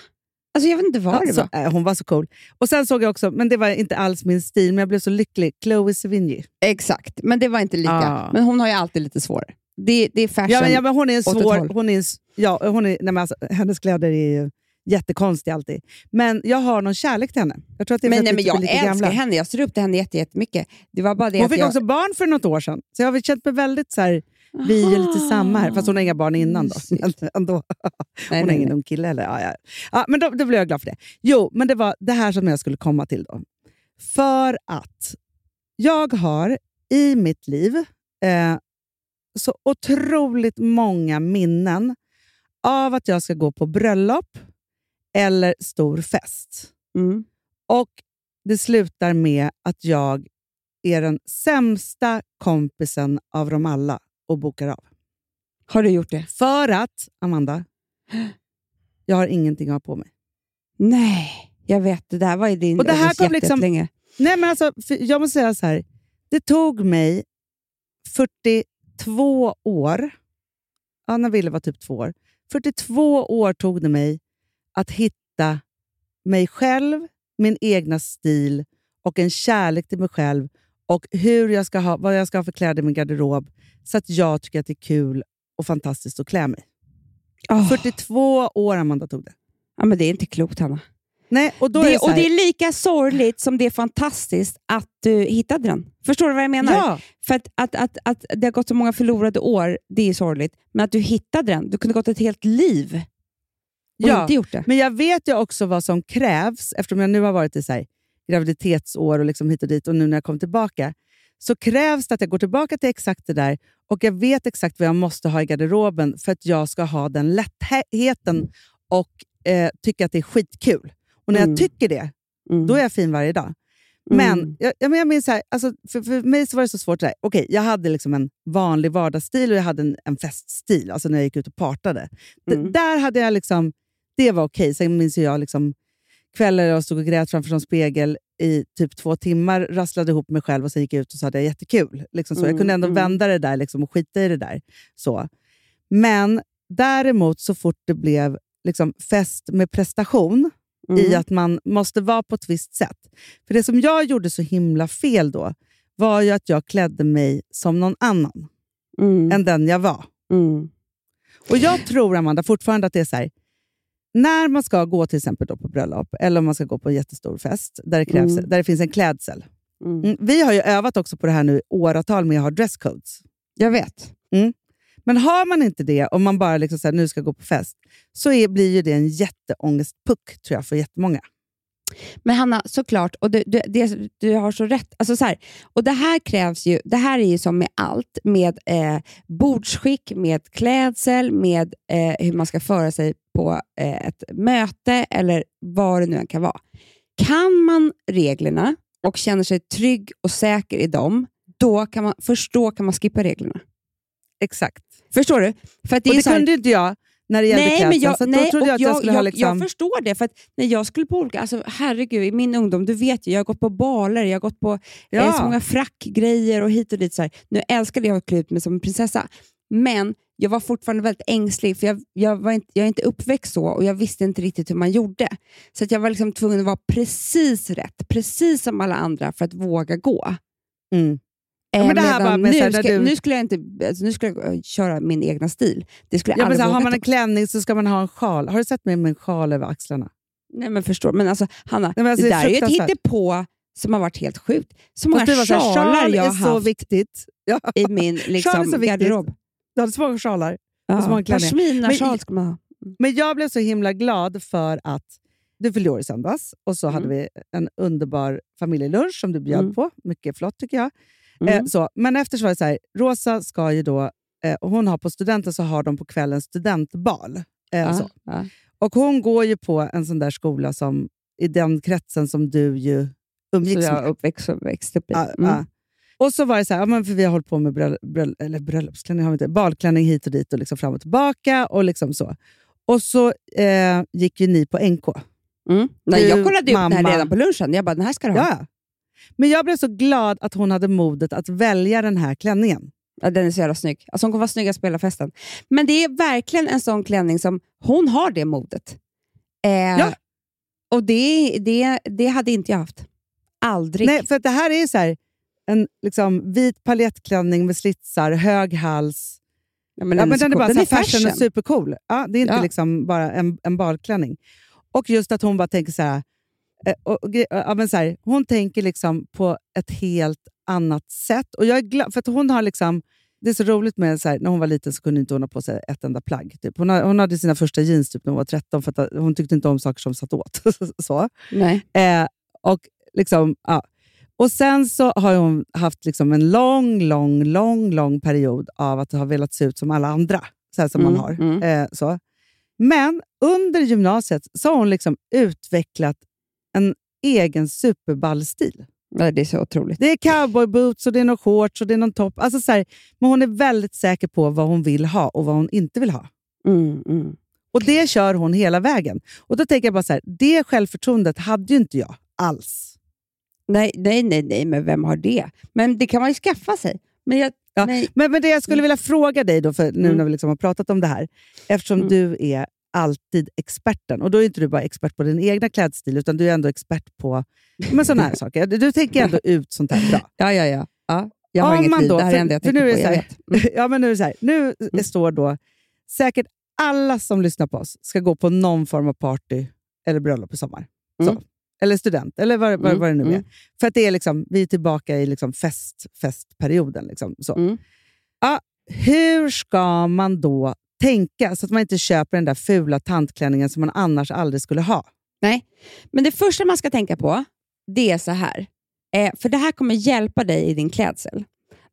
Alltså jag vet inte vad det Alltså, var. äh, hon var så cool. Och Sen såg jag också, men det var inte alls min stil, men jag blev så lycklig. Chloe Sevigny. Exakt, men det var inte lika. Ah. Men hon har ju alltid lite svårare. Det, det är fashion. Ja, men, ja, men hon är en svår... Hon är en, ja, hon är, nej, men alltså, hennes kläder är ju jättekonstiga alltid. Men jag har någon kärlek till henne. Jag tror att det är men, nej, men jag älskar gamla. henne. Jag ser upp till henne jätte- jättemycket. Det var bara det Hon fick jag... också barn för något år sedan, så jag har känt mig väldigt så här, vi är lite samma här. Fast hon har inga barn innan då. Men ändå. *laughs* Hon nej, har ingen ung kille heller. Ja, ja. Ja, men då, då blev jag glad för det. Jo, men det var det här som jag skulle komma till då. För att jag har i mitt liv eh, så otroligt många minnen av att jag ska gå på bröllop eller stor fest. Mm. Och det slutar med att jag är den sämsta kompisen av dem alla och bokar av. Har du gjort det? För att, Amanda, *gasps* jag har ingenting att ha på mig. Nej, jag vet. Det där var ju din Och det här kom liksom-. Nej, men alltså, jag måste säga så här. Det tog mig 42 år, ja, när Ville var typ två år, 42 år tog det mig att hitta mig själv, min egna stil och en kärlek till mig själv och hur jag ska ha, vad jag ska ha för kläder i min garderob så att jag tycker att det är kul och fantastiskt att klä mig. Åh. 42 år, Amanda, tog det. Ja, men det är inte klokt, Hanna. Nej, och då är Det, det och det är lika sorgligt som det är fantastiskt att du hittade den. Förstår du vad jag menar? Ja, För att, att, att, att det har gått så många förlorade år, det är sorgligt. Men att du hittade den. Du kunde gått ett helt liv och Ja, inte gjort det. Men jag vet ju också vad som krävs, eftersom jag nu har varit i så här, graviditetsår och liksom hit och dit och nu när jag kom tillbaka, så krävs det att jag går tillbaka till exakt det där och jag vet exakt vad jag måste ha i garderoben för att jag ska ha den lättheten och eh, tycka att det är skitkul. Och när Mm. jag tycker det, Mm. då är jag fin varje dag. Men Mm. jag, jag, men jag minns så här, alltså, för, för mig så var det så svårt. Här, Okej, jag hade liksom en vanlig vardagsstil och jag hade en, en feststil, alltså när jag gick ut och partade. Mm. där hade jag liksom, det var okej. Sen minns jag liksom kvällar jag stod och grät framför en spegel i typ två timmar, rasslade ihop mig själv och sen gick jag ut och så hade jag jättekul. Liksom så. jag Mm, kunde ändå mm. vända det där liksom, och skita i det där. Så. Men däremot, så fort det blev liksom fest med prestation, i Mm. att man måste vara på ett visst sätt. För det som jag gjorde så himla fel då, var ju att jag klädde mig som någon annan Mm. än den jag var. Mm. Och jag tror, Amanda, fortfarande att det är så här, när man ska gå till exempel då på bröllop, eller om man ska gå på en jättestor fest, där det, krävs, Mm. där det finns en klädsel. Mm. Mm, Vi har ju övat också på det här nu i åratal med att ha dresscodes. Jag vet. Men har man inte det, och man bara liksom så här, nu ska gå på fest, så är, blir ju det en jätteångestpuck tror jag för jättemånga. Men Hanna, såklart, och du, du, det, du har så rätt. Alltså så här, och det här krävs ju, det här är ju som med allt, med eh, bordsskick, med klädsel, med eh, hur man ska föra sig på eh, ett möte eller vad det nu än kan vara. Kan man reglerna och känner sig trygg och säker i dem, då kan man, först då kan man skippa reglerna. Exakt. Förstår du? För det det här- kunde inte jag när det gällde Nej, men jag, så nej, då trodde jag att jag skulle ha liksom... jag förstår det. För att när jag skulle på olika, alltså, herregud, i min ungdom, du vet ju, jag har gått på baler, jag har gått på Ja. eh, så många frackgrejer och hit och dit. Så här. Nu älskade jag att klä ut mig som en prinsessa, men jag var fortfarande väldigt ängslig, för jag, jag, var inte, jag är inte uppväxt så och jag visste inte riktigt hur man gjorde. Så att jag var liksom tvungen att vara precis rätt, precis som alla andra för att våga gå. Mm. Eh, men det här nu, när ska, du- nu skulle jag inte alltså, nu skulle jag eh, köra min egna stil. Det skulle jag Ja, men så har man en klänning så ska man ha en sjal. Har du sett mig med en sjal över axlarna? Nej men förstår, men alltså Hanna, Nej, men alltså, det det är där är ju ett hittepå som har varit helt sjukt. Så många sjalar sjal jag har så haft. viktigt. *laughs* Ja. i min liksom, garderob. Du hade så många sjalar. Ja. Pashmina-sjal man ha. Men jag blev så himla glad för att du fyllde år i söndags och så hade vi en underbar familjelunch som du bjöd Mm. på. Mycket flott tycker jag. Mm. Eh, så. Men efter så var det så här, Rosa ska ju då, eh, och hon har på studenten så har de på kvällen studentbal. Eh, ja, så. ja. Och hon går ju på en sån där skola som i den kretsen som du ju Så umgicks jag med. uppväxt, växt upp i. Mm. ja. Och så var det så här, ja, men för vi har hållit på med bröll, bröll, eller bröllopsklänning, har vi inte, balklänning hit och dit och liksom fram och tillbaka. Och liksom så. Och så eh, gick ju ni på NK. Mm. Nej, Du, jag kollade upp den mamma. här redan på lunchen. Jag bara, den här ska du ha. Ja. Men jag blev så glad att hon hade modet att välja den här klänningen. Ja, den är så jävla snygg. Alltså, hon kommer vara snyggast på hela festen. Men det är verkligen en sån klänning som hon har det modet. Eh, Ja. Och det, det, det hade inte jag haft. Aldrig. Nej, för det här är så här, en liksom, vit paljettklänning med slitsar, hög hals. ja, men Ja, den, men är så den är bara den är fashion och fashion. supercool. Ja, det är inte Ja. liksom bara en, en balklänning. Och just att hon bara tänker så här, eh, och, och, ja, men så här, hon tänker liksom på ett helt annat sätt. Och jag är glad, för att hon har liksom, det är så roligt med så här, när hon var liten så kunde inte hon ha på sig ett enda plagg. Typ. Hon, hon hade sina första jeans typ, när hon var 13 för att hon tyckte inte om saker som satt åt. *laughs* så. Nej. Eh, och, liksom, ja. Och Sen så har hon haft liksom en lång, lång, lång, lång period av att ha velat se ut som alla andra. Så som Mm, man har. mm. Eh, så. Men under gymnasiet så har hon liksom utvecklat en egen superballstil. Ja, Det är så otroligt. Det är cowboyboots och det är någon shorts och det är någon topp. Alltså så här, men hon är väldigt säker på vad hon vill ha och vad hon inte vill ha. Mm, mm. Och det kör hon hela vägen. Och då tänker jag bara så här, det självförtroendet hade ju inte jag alls. Nej, nej, nej, nej, men vem har det? Men det kan man ju skaffa sig. Men jag, Ja. Men, men det jag skulle vilja fråga dig, då, för nu Mm. när vi liksom har pratat om det här, eftersom Mm. du är alltid experten, och då är inte du bara expert på din egna klädstil, utan du är ändå expert på men sådana här *laughs* saker. Du, tänker ändå ut sånt här bra. Ja, ja, ja. ja jag har Om inget liv. då- det här är det enda jag tänker nu är på. så här-. *laughs* Ja, men nu är det så här. Nu Mm. står då säkert alla som lyssnar på oss ska gå på någon form av party eller bröllop i sommar. Mm. Eller student, eller vad, vad, Mm, vad det nu är. mm. För att det är liksom, vi är tillbaka i liksom fest, festperioden. Liksom, så. Mm. Ja, hur ska man då tänka så att man inte köper den där fula tantklänningen som man annars aldrig skulle ha? Nej, men det första man ska tänka på, det är så här. Eh, för det här kommer hjälpa dig i din klädsel.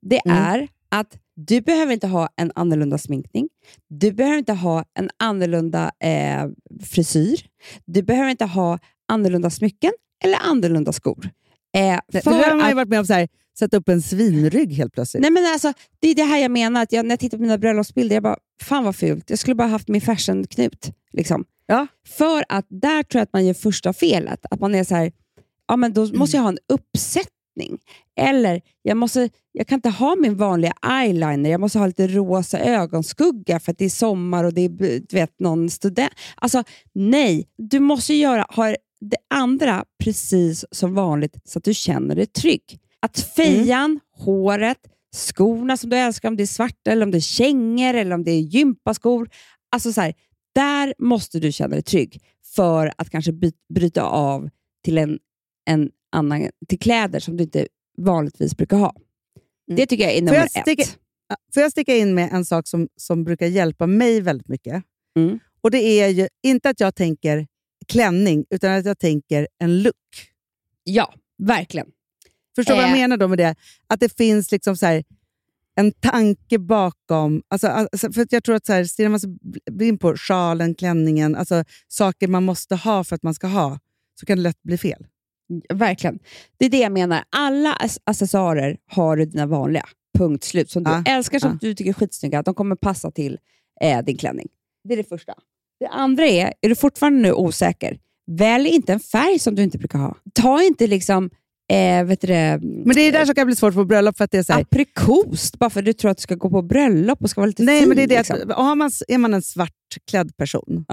Det Mm. är att du behöver inte ha en annorlunda sminkning. Du behöver inte ha en annorlunda eh, frisyr. Du behöver inte ha annorlunda smycken eller annorlunda skor. Eh, för har man ju att- varit med om, så här, sätta upp en svinrygg helt plötsligt. Nej, men alltså, det är det här jag menar. Att jag, när jag tittar på mina bröllopsbilder, jag bara, fan vad fult. Jag skulle bara haft min fashion-knut. Liksom. Ja. För att där tror jag att man gör första felet. Att man är så här, ja men då måste jag ha en uppsättning. Eller, jag, måste, jag kan inte ha min vanliga eyeliner, jag måste ha lite rosa ögonskugga för att det är sommar och det är du vet, någon student. Alltså, nej, du måste göra, ha det andra precis som vanligt så att du känner dig trygg. Att fejan, håret, skorna som du älskar, om det är svarta eller om det är kängor eller om det är gympaskor. Alltså så här, där måste du känna dig trygg för att kanske by- bryta av till, en, en annan, till kläder som du inte vanligtvis brukar ha. Det tycker jag är Får nummer jag, sticka, ett. Får jag sticka in med en sak som, som brukar hjälpa mig väldigt mycket? Mm. Och Det är ju inte att jag tänker klänning, utan att jag tänker en look. Ja, verkligen. Förstår du vad jag Eh. menar då med det? Att det finns liksom så här, en tanke bakom. Alltså, alltså, för att jag tror att så här, stirrar man sig blind på sjalen, klänningen, alltså saker man måste ha för att man ska ha, så kan det lätt bli fel. Verkligen. Det är det jag menar. Alla ac- accessoarer har du dina vanliga. Punkt slut. Som du älskar, som ja. du tycker är skitsnygga. De kommer passa till eh, din klänning. Det är det första. Det andra är, är du fortfarande nu osäker, välj inte en färg som du inte brukar ha. Ta inte liksom eh, vet du det, Men det är där som kan bli svårt på bröllop. För att det är så här, aprikost bara för att du tror att du ska gå på bröllop och ska vara lite nej, fin. men det är det liksom. att, man, är man en svartklädd person,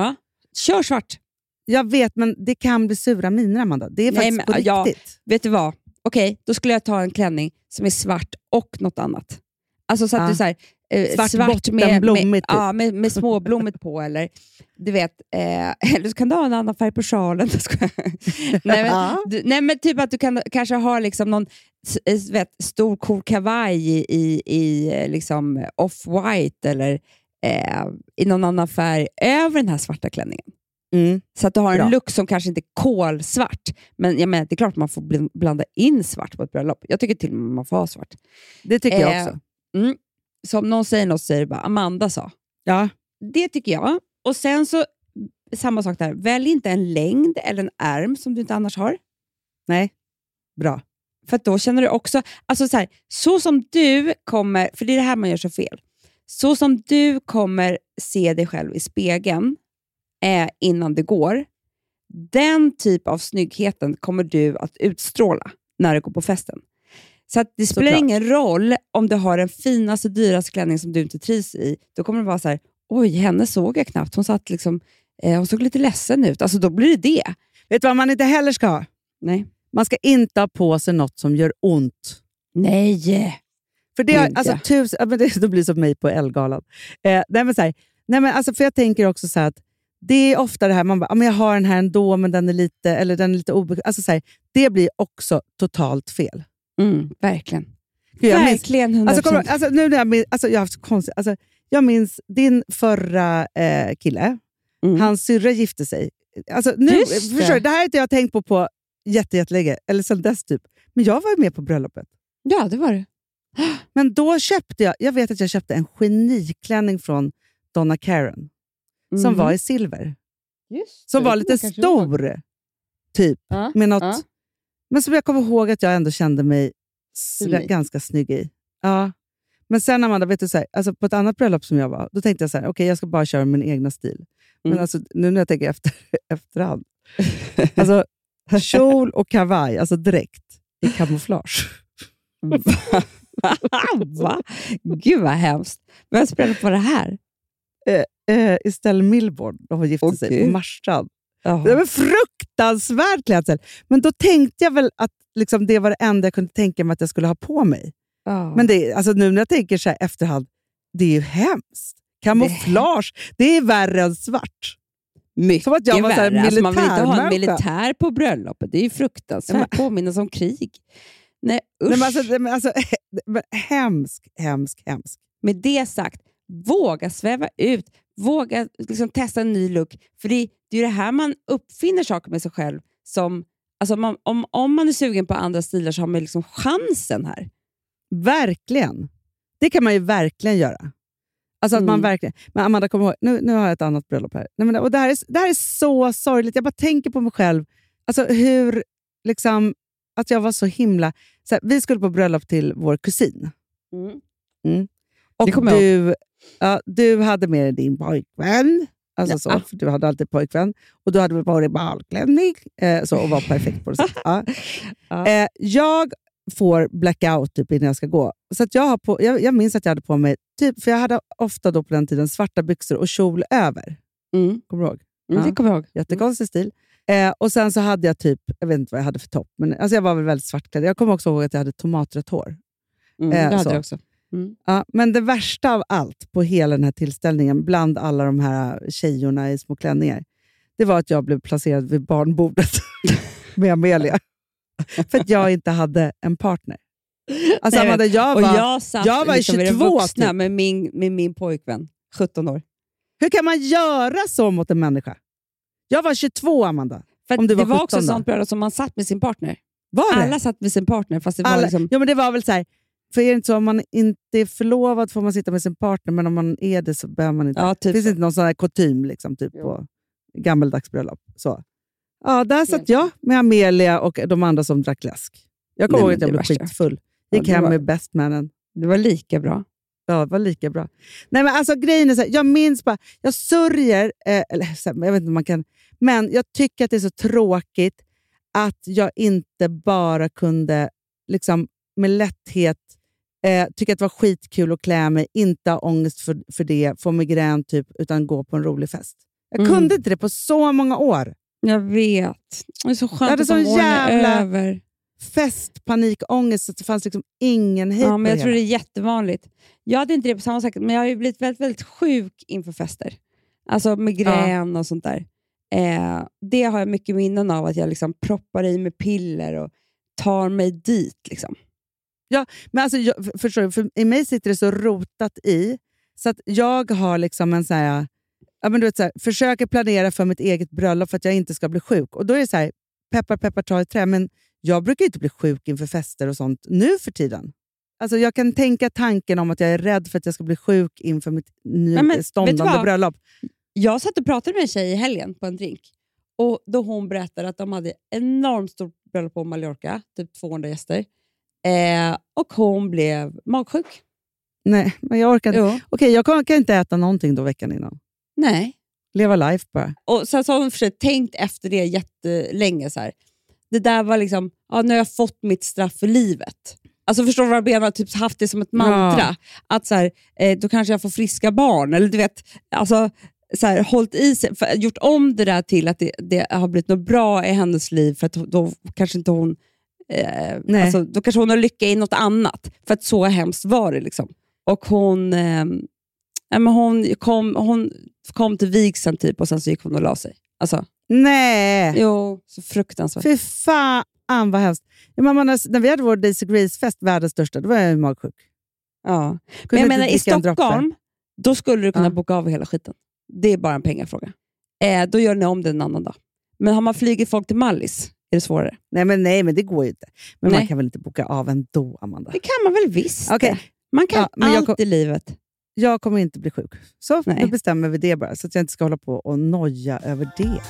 Kör svart. jag vet, men det kan bli sura miner, Amanda. Det är Nej, faktiskt men, på ja. riktigt. Vet du vad? Okej, då skulle jag ta en klänning som är svart och något annat. Alltså så att Ja. du så här, eh, Svart svart, botten, med, typ. ja, med, med småblommigt på. Eller, du vet, eh, *laughs* eller så kan du ha en annan färg på sjalen. *laughs* Jag nej, men, du, nej, men typ att du kan kanske ha liksom någon eh, vet, stor cool kavaj i, i, i eh, liksom off-white eller eh, i någon annan färg över den här svarta klänningen. Mm. Så att du har en Bra. look som kanske inte är kolsvart. Men jag menar, det är klart att man får bl- blanda in svart på ett bröllop. Jag tycker till och med man får ha svart. Det tycker jag Eh, också. Mm. Om någon säger något så säger det bara Amanda sa. Ja. Det tycker jag. Och sen så, samma sak där. Välj inte en längd eller en ärm som du inte annars har. Nej, bra. För då känner du också, alltså så, här, så som du kommer, för det är det här man gör så fel. Så som du kommer se dig själv i spegeln eh, innan det går, den typ av snyggheten kommer du att utstråla när du går på festen. Så det spelar Såklart. ingen roll om du har den finaste, dyraste klänning som du inte trivs i. Då kommer det vara så här, oj, henne såg jag knappt. Hon, satt liksom, eh, hon såg lite ledsen ut. Alltså då blir det det. Vet du vad man inte heller ska ha? Nej. Man ska inte ha på sig något som gör ont. Nej. För det, har, alltså, tusen, ja, men det, det blir som mig på Elgalan. Eh, nej, men så här, nej, men alltså, för jag tänker också så att det är ofta det här, man bara, ja, men jag har den här ändå, men den är lite, eller den är lite obekväm. Alltså, så här, det blir också totalt fel. Mm, verkligen. Gud, jag verkligen 100%. Alltså, kommer, du- alltså, nu när jag, minns, alltså, jag har haft konstigt, alltså, jag minns din förra eh, kille, Mm. hans syrra gifte sig. Alltså, nu, Just det. förstår du, det här har inte jag tänkt på på jätte, jättelänge, eller sedan dess typ. Men jag var ju med på bröllopet. Ja, det var det. Men då köpte jag, jag vet att jag köpte en geniklänning från Donna Karen, som Mhm. var i silver. Just Som det, var lite stor, typ. Ja, Med något, ja. Men som jag kommer ihåg att jag ändå kände mig s- Stilig. ganska snygg i. Ja. Men sen Amanda, vet du, så här, alltså på ett annat bröllop som jag var, då tänkte jag så här, okej jag ska bara köra min egna stil. Men Mm. alltså, nu när jag tänker efter, *laughs* efterhand, *laughs* alltså kjol och kavaj, alltså direkt, i kamouflage. *laughs* Va? Gud vad hemskt. Vem spelar på det här? Eh, Estelle Milborn, de var gifte Åh, sig på. Marstrand. Jaha. Det var fruktansvärd klädsel. Men då tänkte jag väl att liksom, det var det enda jag kunde tänka mig att jag skulle ha på mig. Ja. Men det, alltså, nu när jag tänker så här efterhand, det är ju hemskt. Kamouflage, det är värre än svart. Mycket Som att jag var värre. Alltså, man vill inte ha en militär på bröllopet. Det är ju fruktansvärt. Påminnas om krig. Nej, usch. Nej, men alltså, nej, men alltså, *laughs* men hemsk, hemsk, hemsk. Med det sagt, våga sväva ut. Våga liksom, testa en ny look. För det, det är det här man uppfinner saker med sig själv. Som, alltså, man, om, om man är sugen på andra stilar så har man liksom chansen här. Verkligen. Det kan man ju verkligen göra. Alltså att man Mm. verkligen... Men Amanda, kom ihåg, nu, nu har jag ett annat bröllop här. Nej, men, och det, här är, det här är så sorgligt. Jag bara tänker på mig själv. Alltså hur... Liksom, att jag var så himla... Så här, vi skulle på bröllop till vår kusin. Mm. Och kommer jag du, ja, du hade med dig din pojkvän. Alltså Ja. så, för du hade alltid pojkvän. Och du hade dig balklänning eh, så, och var perfekt på det sättet. *laughs* Ja. Ja. Eh, jag får blackout typ innan jag ska gå. Så att jag, har på, jag, jag minns att jag hade på mig, typ, för jag hade ofta då på den tiden svarta byxor och kjol över. Mm. Kommer du ihåg? Mm, Ja. Det kommer jag ihåg. Jättekonstig stil. Eh, och sen så hade jag typ, jag vet inte vad jag hade för topp, men alltså jag var väl väldigt svartklädd. Jag kommer också ihåg att jag hade tomatrött hår. Mm, Eh, det hade så. jag också. Mm. Ja, men det värsta av allt på hela den här tillställningen, bland alla de här tjejorna i små klänningar, det var att jag blev placerad vid barnbordet *laughs* med Amelia. För att jag inte hade en partner. Alltså Nej, Amanda, jag var, jag satt jag var liksom vid 22 den vuxna typ. med, min, med min pojkvän, 17 år. Hur kan man göra så mot en människa? Jag var 22, Amanda. För Om du det var var också 17 ett då? sånt bröllop som man satt med sin partner. Var det? Alla satt med sin partner, fast det var Alla, liksom... ja, men det var väl så här, för är det inte så om man inte är förlovad får man sitta med sin partner, men om man är det så behöver man inte. Ja, typ det finns inte någon sån här kutym liksom, typ Jo. på gammeldags bröllop. Så. Ja, där satt jag med Amelia och de andra som drack läsk. Jag kommer ihåg att jag blev skitfull. Ja, Gick det hem var- med bestmannen. Det var lika bra. Ja, det var lika bra. Nej, men alltså, grejen är så här, jag minns bara, jag sörjer, eh, eller här, jag vet inte om man kan, men jag tycker att det är så tråkigt att jag inte bara kunde liksom, med lätthet eh, tycka att det var skitkul att klä mig, inte ha ångest för, för det, få migrän typ, utan gå på en rolig fest. Jag Mm. kunde inte det på så många år. Jag vet. Det är så Jag skönt hade att sån jävla- över. festpanikångest så att det fanns liksom ingen hejd Ja, men jag tror det är jättevanligt. Jag hade inte det på samma sätt, men jag har ju blivit väldigt, väldigt sjuk inför fester. Alltså migrän och sånt där. Eh, det har jag mycket minnen av, att jag liksom proppar i mig piller och tar mig dit. Liksom. Men alltså, jag, för- förstår du, för i mig sitter det så rotat i, så att jag har liksom en så här, ja, men du vet, så här, försöker planera för mitt eget bröllop för att jag inte ska bli sjuk. Och då är det så här, peppar peppar ta i trä, men jag brukar inte bli sjuk inför fester och sånt nu för tiden. Alltså jag kan tänka tanken om att jag är rädd för att jag ska bli sjuk inför mitt men, ståndande vad? bröllop. Jag satt och pratade med en tjej i helgen på en drink. Och Då hon berättade att de hade enormt stort bröllop på Mallorca, typ 200 gäster. Eh, och hon blev magsjuk. Nej, men jag. Jo. Okej, jag kan, kan inte äta någonting då veckan innan. Nej. Leva life bara. Och sen så har hon för sig tänkt efter det jättelänge. Så här. Det där var liksom, ja, nu har jag fått mitt straff för livet. Alltså Förstår du vad jag menar? Typ haft det som ett mantra. Att så här, eh, Då kanske jag får friska barn. Eller du vet, alltså, så här, hållit i sig, för, gjort om det där till att det, det har blivit något bra i hennes liv. För att då kanske inte hon eh, Nej. alltså, Då kanske hon har lycka i något annat. För att så hemskt var det. Liksom. Och hon, eh, men hon, kom, hon kom till vigseln typ, och sen så gick hon och la sig. Alltså, Nej! Jo, så fruktansvärt. Fy fan vad hemskt. Mamma, när, vi hade vår Daisy Grace-fest, världens största, då var jag ju magsjuk. Ja. Men jag menar, i. Stockholm, då skulle du kunna Ja. boka av hela skiten. Det är bara en pengafråga. Eh, då gör ni om det en annan dag. Men har man flugit folk till Mallis är det svårare. Nej, men, nej, men det går ju inte. Men Nej. man kan väl inte boka av ändå, Amanda? Det kan man väl visst. Det. Man kan Ja, allt kom- i livet. Jag kommer inte bli sjuk. Så Nej. nu bestämmer vi det bara, så att jag inte ska hålla på och noja över det.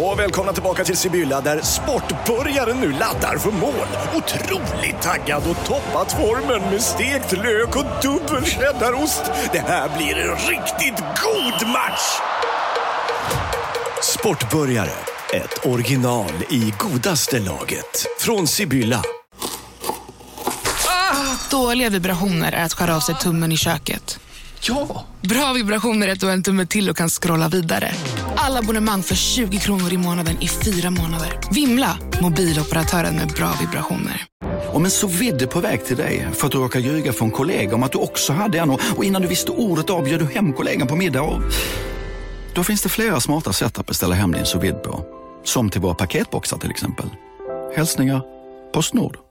Och välkomna tillbaka till Sibylla där sportbörjaren nu laddar för mål. Otroligt taggad och toppat formen med stekt lök och dubbel cheddarost. Det här blir en riktigt god match! Sportbörjare, ett original i godaste laget. Från Sibylla. Ah, dåliga vibrationer är att skära av sig tummen i köket. Ja! Bra vibrationer är att du har en tumme till och kan scrolla vidare. Alla abonnemang för 20 kronor i månaden i fyra månader. Vimla! Mobiloperatören med bra vibrationer. Om en så vidde på väg till dig för att du råkar ljuga från kollega om att du också hade en och och innan du visste ordet av du hem kollegan på middag och... Då finns det flera smarta sätt att beställa hem din sous på. Som till våra paketboxar till exempel. Hälsningar Postnord.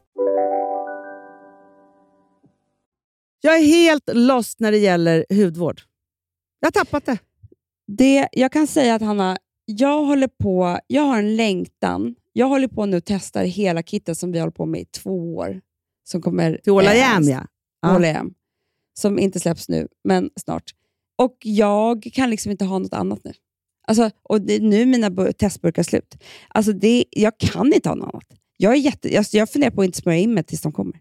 Jag är helt lost när det gäller hudvård. Jag har tappat det. Det, jag kan säga att Hanna, jag håller på, jag har en längtan. Jag håller på nu och testar hela kittet som vi håller på med i två år. Som kommer, Till Åla eh, Jam, ja. Hålla Jam. Som inte släpps nu, men snart. Och jag kan liksom inte ha något annat nu. Alltså, och det, nu är mina bu- testburkar slut. Alltså det, jag kan inte ha något annat. Jag, är jätte, jag, jag funderar på att inte smörja in mig tills de kommer.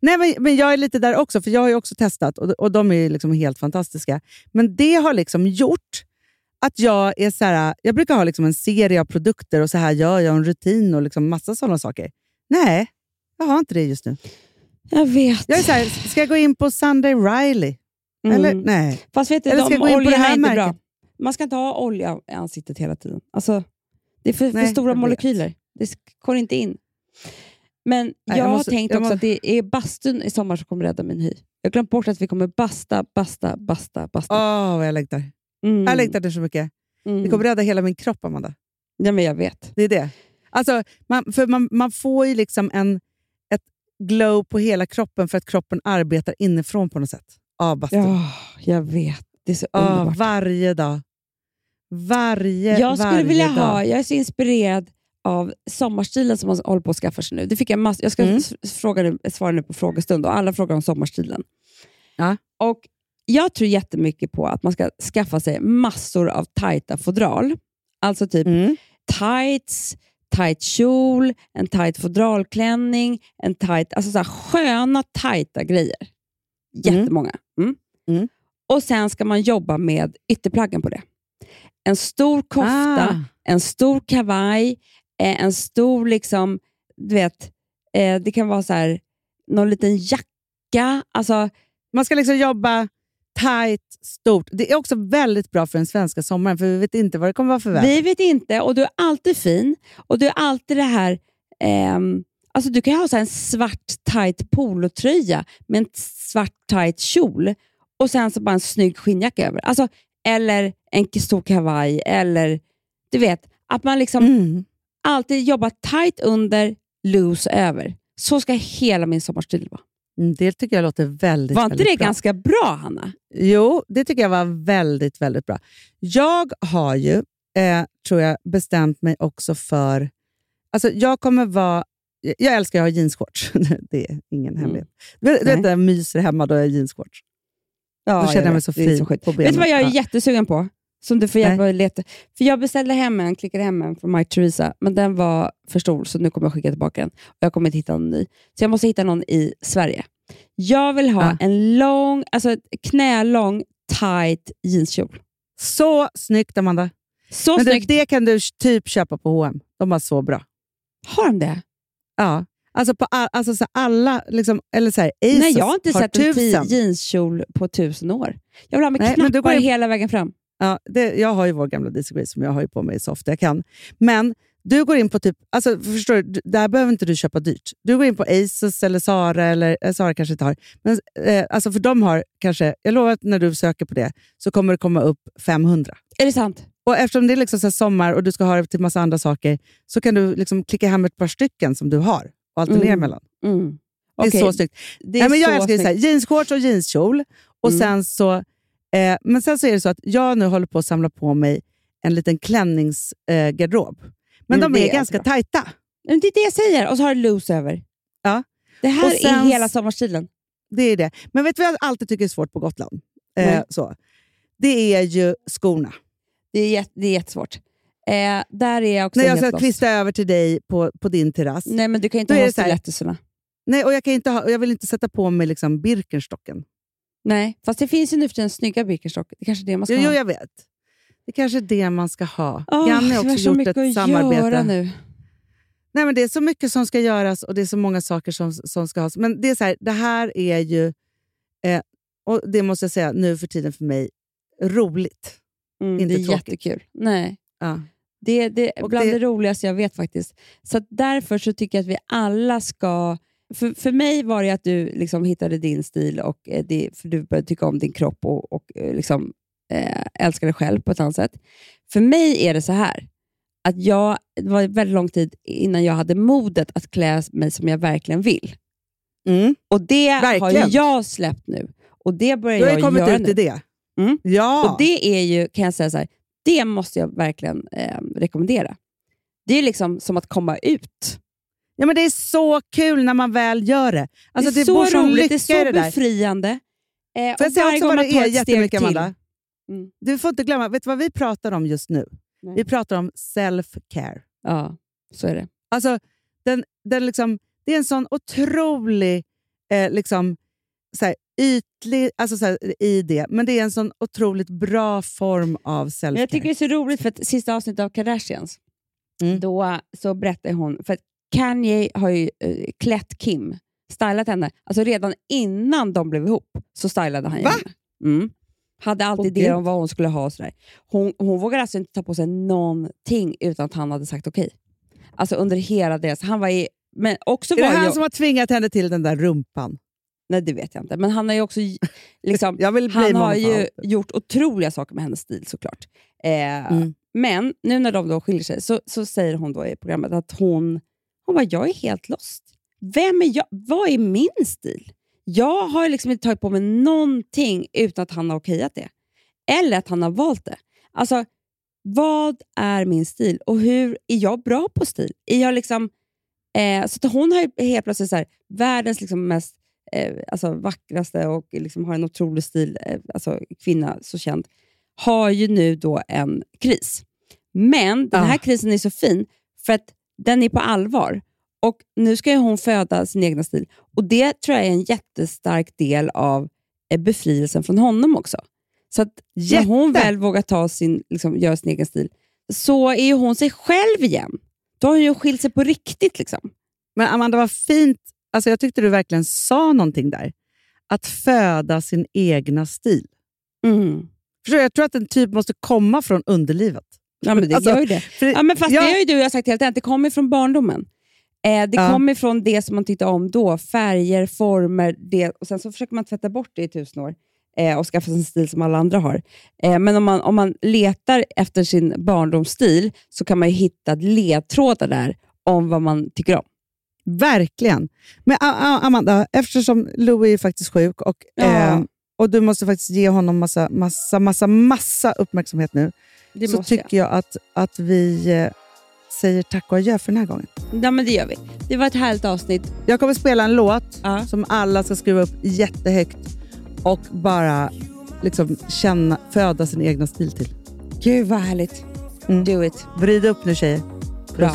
Nej, men, jag är lite där också, för jag har ju också testat och, och de är liksom helt fantastiska. Men det har liksom gjort att jag är så här, jag brukar ha liksom en serie av produkter och så här gör jag en rutin och liksom massa sådana saker. Nej, jag har inte det just nu. Jag vet. Jag är så här, ska jag gå in på Sunday Riley? Eller Mm. nej. Fast vet du, Eller ska jag gå in på det är här inte märket? Man ska inte ha olja i ansiktet hela tiden. Alltså, det är för, för Nej, stora jag vet. molekyler. Det går inte in. Men jag, jag har måste- tänkt jag också må- att det är bastun i sommar som kommer rädda min hy. Jag har glömt bort att vi kommer basta, basta, basta, basta. Åh, vad jag längtar. Mm. Jag längtar det så mycket. Mm. Det kommer rädda hela min kropp, Amanda. Ja, men jag vet. Det är det. Alltså, man, för man, man får ju liksom en, ett glow på hela kroppen för att kroppen arbetar inifrån på något sätt. Av bastun. Ja, jag vet. Det är så Ja, underbart. varje dag. Varje, Jag skulle varje vilja dag. ha, jag är så inspirerad av sommarstilen som man håller på att skaffa sig nu. Det fick jag, mass, jag ska Mm. fråga nu, svara nu på frågestund och alla frågar om sommarstilen. Ja. Och jag tror jättemycket på att man ska skaffa sig massor av tajta fodral. Alltså typ Mm. tights, tight kjol, en tight fodralklänning, en tight, alltså så här sköna tajta grejer. Jättemånga. Mm. Mm. Och sen ska man jobba med ytterplaggen på det. En stor kofta, Ah. en stor kavaj, eh, en stor, liksom, du vet, eh, det kan vara så här, någon liten jacka. Alltså, Man ska liksom jobba tight, stort. Det är också väldigt bra för den svenska sommaren, för vi vet inte vad det kommer vara för väder. Vi vet inte och du är alltid fin och du är alltid det här... ehm, alltså du kan ha så här en svart tight polotröja med en svart tight kjol och sen så bara en snygg skinnjacka över. Alltså, eller en stor kavaj eller du vet, att man liksom Mm. Alltid jobbar tight under, loose över. Så ska hela min sommarstil vara. Mm, Det tycker jag låter väldigt, Var inte det bra. ganska bra, Hanna? Jo, det tycker jag var väldigt, väldigt bra. Jag har ju, eh, tror jag, bestämt mig också för... Alltså jag kommer vara... Jag älskar att ha jeansshorts. *laughs* det är ingen hemlighet. Du vet, du vet när jag myser hemma då har jag jeansshorts. Ja, Då känner jag mig vet. så skit. på Vet du vad jag är benen. Jättesugen på? Som du får hjälpa mig att leta. För jag beställde hem en, klickade hem en från Mike Theresa, men den var för stor så nu kommer jag skicka tillbaka den. Och jag kommer inte hitta någon ny. Så jag måste hitta någon i Sverige. Jag vill ha Ja. en lång, alltså knälång, tight jeanskjol. Så snyggt, Amanda. Så Men snyggt. det kan du typ köpa på H&M. De var så bra. Har de det? Ja. Alltså på all, alltså så alla, liksom, eller så här, Asos Nej, jag har inte sett en ti- tusen. jeanskjol på tusen år. Jag vill ha med Nej, knappar går hela vägen fram. Ja, det, jag har ju vår gamla Disagree som jag har ju på mig så ofta jag kan. Men du går in på typ, alltså förstår du, där behöver inte du köpa dyrt. Du går in på Asos eller Zara, eller eh, Zara kanske inte har. Men, eh, alltså för de har kanske, jag lovar att när du söker på det så kommer det komma upp 500. Är det sant? Och eftersom det är liksom så sommar och du ska ha det till massa andra saker så kan du liksom klicka hem ett par stycken som du har och alternera Mm. mellan. Mm. Det är så snyggt. Det är Nej, men jag älskar så här, jeansshorts och jeanskjol. Och Mm. sen så, eh, men sen så är det så att jag nu håller på att samla på mig en liten klänningsgarderob. Eh, garderob. men Mm, de är ganska bra. tajta. Men Det är det jag säger. Och så har du loose över. Ja. Det här sen- är hela sommarstilen. Det är det. Men vet du vad jag alltid tycker är svårt på Gotland? Eh, Nej. så. Det är ju skorna. Det är, jätte, det är jättesvårt. Eh, där är jag också När jag ska lost. kvista över till dig på, på din terrass. Nej, men du kan inte Då ha stilettoserna. Nej, och jag, kan inte ha, jag vill inte sätta på mig liksom Birkenstocken. Nej, fast det finns ju nu för tiden snygga Birkenstock. Det är kanske är det man ska Jo, ha. jo, jag vet. Det kanske är det man ska ha. Åh, Janne har också så gjort ett att samarbete. göra nu. Nej, men det är så mycket som ska göras och det är så många saker som, som ska ha. Men det är så här, det här är ju, eh, och det måste jag säga nu för tiden för mig, roligt. Mm, Inte det är tråkigt. jättekul. Nej. Ja. Det, det är bland det... det- roligaste jag vet faktiskt. Så därför så tycker jag att vi alla ska... För, för mig var det att du liksom hittade din stil och eh, det, för du började tycka om din kropp och, och eh, liksom, eh, älskar dig själv på ett annat sätt. För mig är det så här, att jag, det var väldigt lång tid innan jag hade modet att klä mig som jag verkligen vill. Mm. Och det har Verkligen. ju jag släppt nu. Och det börjar Du har jag kommit göra ut nu. i det. Mm. Ja. Och det är ju, kan jag säga så här, det måste jag verkligen eh, rekommendera. Det är liksom som att komma ut. Ja, men det är så kul när man väl gör det. Alltså, det är bor så roligt, det är så det befriande. Eh, Får jag säga också vad det är jättemycket, Amanda? Mm. Du får inte glömma, vet du vad vi pratar om just nu? Nej. Vi pratar om self-care. Ja, så är det. Alltså, den, den liksom, det är en sån otrolig eh, liksom, så här, ytlig alltså, så här, i det, men det är en sån otroligt bra form av self-care. Jag tycker det är så roligt för att sista avsnittet av Kardashians, Mm. då så berättar hon, för att Kanye har ju eh, klätt Kim, stylat henne, alltså redan innan de blev ihop så stylade han Va? henne. Mm. Hade alltid Åh, idéer om vad hon skulle ha och sådär. Hon, hon vågade alltså inte ta på sig någonting utan att han hade sagt okej. Alltså under hela deras... Han var i, men också är det var han ju, som har tvingat henne till den där rumpan? Nej, det vet jag inte. Men han har ju också... Liksom, *laughs* Jag vill han har ju gjort otroliga saker med hennes stil såklart. Eh, Mm. Men nu när de då skiljer sig så, så säger hon då i programmet att hon, hon bara, jag är helt lost. Vem är jag? Vad är min stil? Jag har liksom inte tagit på mig någonting utan att han har okejat det. Eller att han har valt det. Alltså, vad är min stil och hur är jag bra på stil? Är jag liksom, eh, så att hon har ju helt plötsligt så här, världens liksom mest eh, alltså vackraste och liksom har en otrolig stil, eh, alltså kvinna, så känd, har ju nu då en kris. Men den här Ah. krisen är så fin för att den är på allvar. Och Nu ska hon föda sin egna stil. Och Det tror jag är en jättestark del av eh, befrielsen från honom också. Så att när hon väl vågar ta sin, liksom, göra sin egen stil, så är hon sig själv igen. Då har hon ju skilt sig på riktigt. Liksom. Men Amanda, vad fint. Alltså, jag tyckte du verkligen sa någonting där. att föda sin egna stil. Mm. Förstår? Jag tror att en typ måste komma från underlivet. Ja, men det Alltså, gör ju det. för- Ja, men fast ja. det har ju du och jag sagt hela tiden, det kommer från barndomen. Eh, det Ja. kommer från det som man tyckte om då, färger, former, det, och sen så försöker man tvätta bort det i tusen år eh, och skaffa sig en stil som alla andra har. Eh, men om man, om man letar efter sin barndomsstil så kan man ju hitta ledtrådar där om vad man tycker om. Verkligen. Men Amanda, eftersom Louis är faktiskt sjuk och, Ja. Och du måste faktiskt ge honom massa, massa, massa, massa uppmärksamhet nu, Det så tycker jag att, att vi eh, säger tack och adjö för den här gången. Ja, men det gör vi. Det var ett härligt avsnitt. Jag kommer spela en låt Ja. som alla ska skruva upp jättehögt och bara liksom känna, föda sin egna stil till. Gud vad härligt. Mm. Do it. Vrid upp nu tjejer. Bra.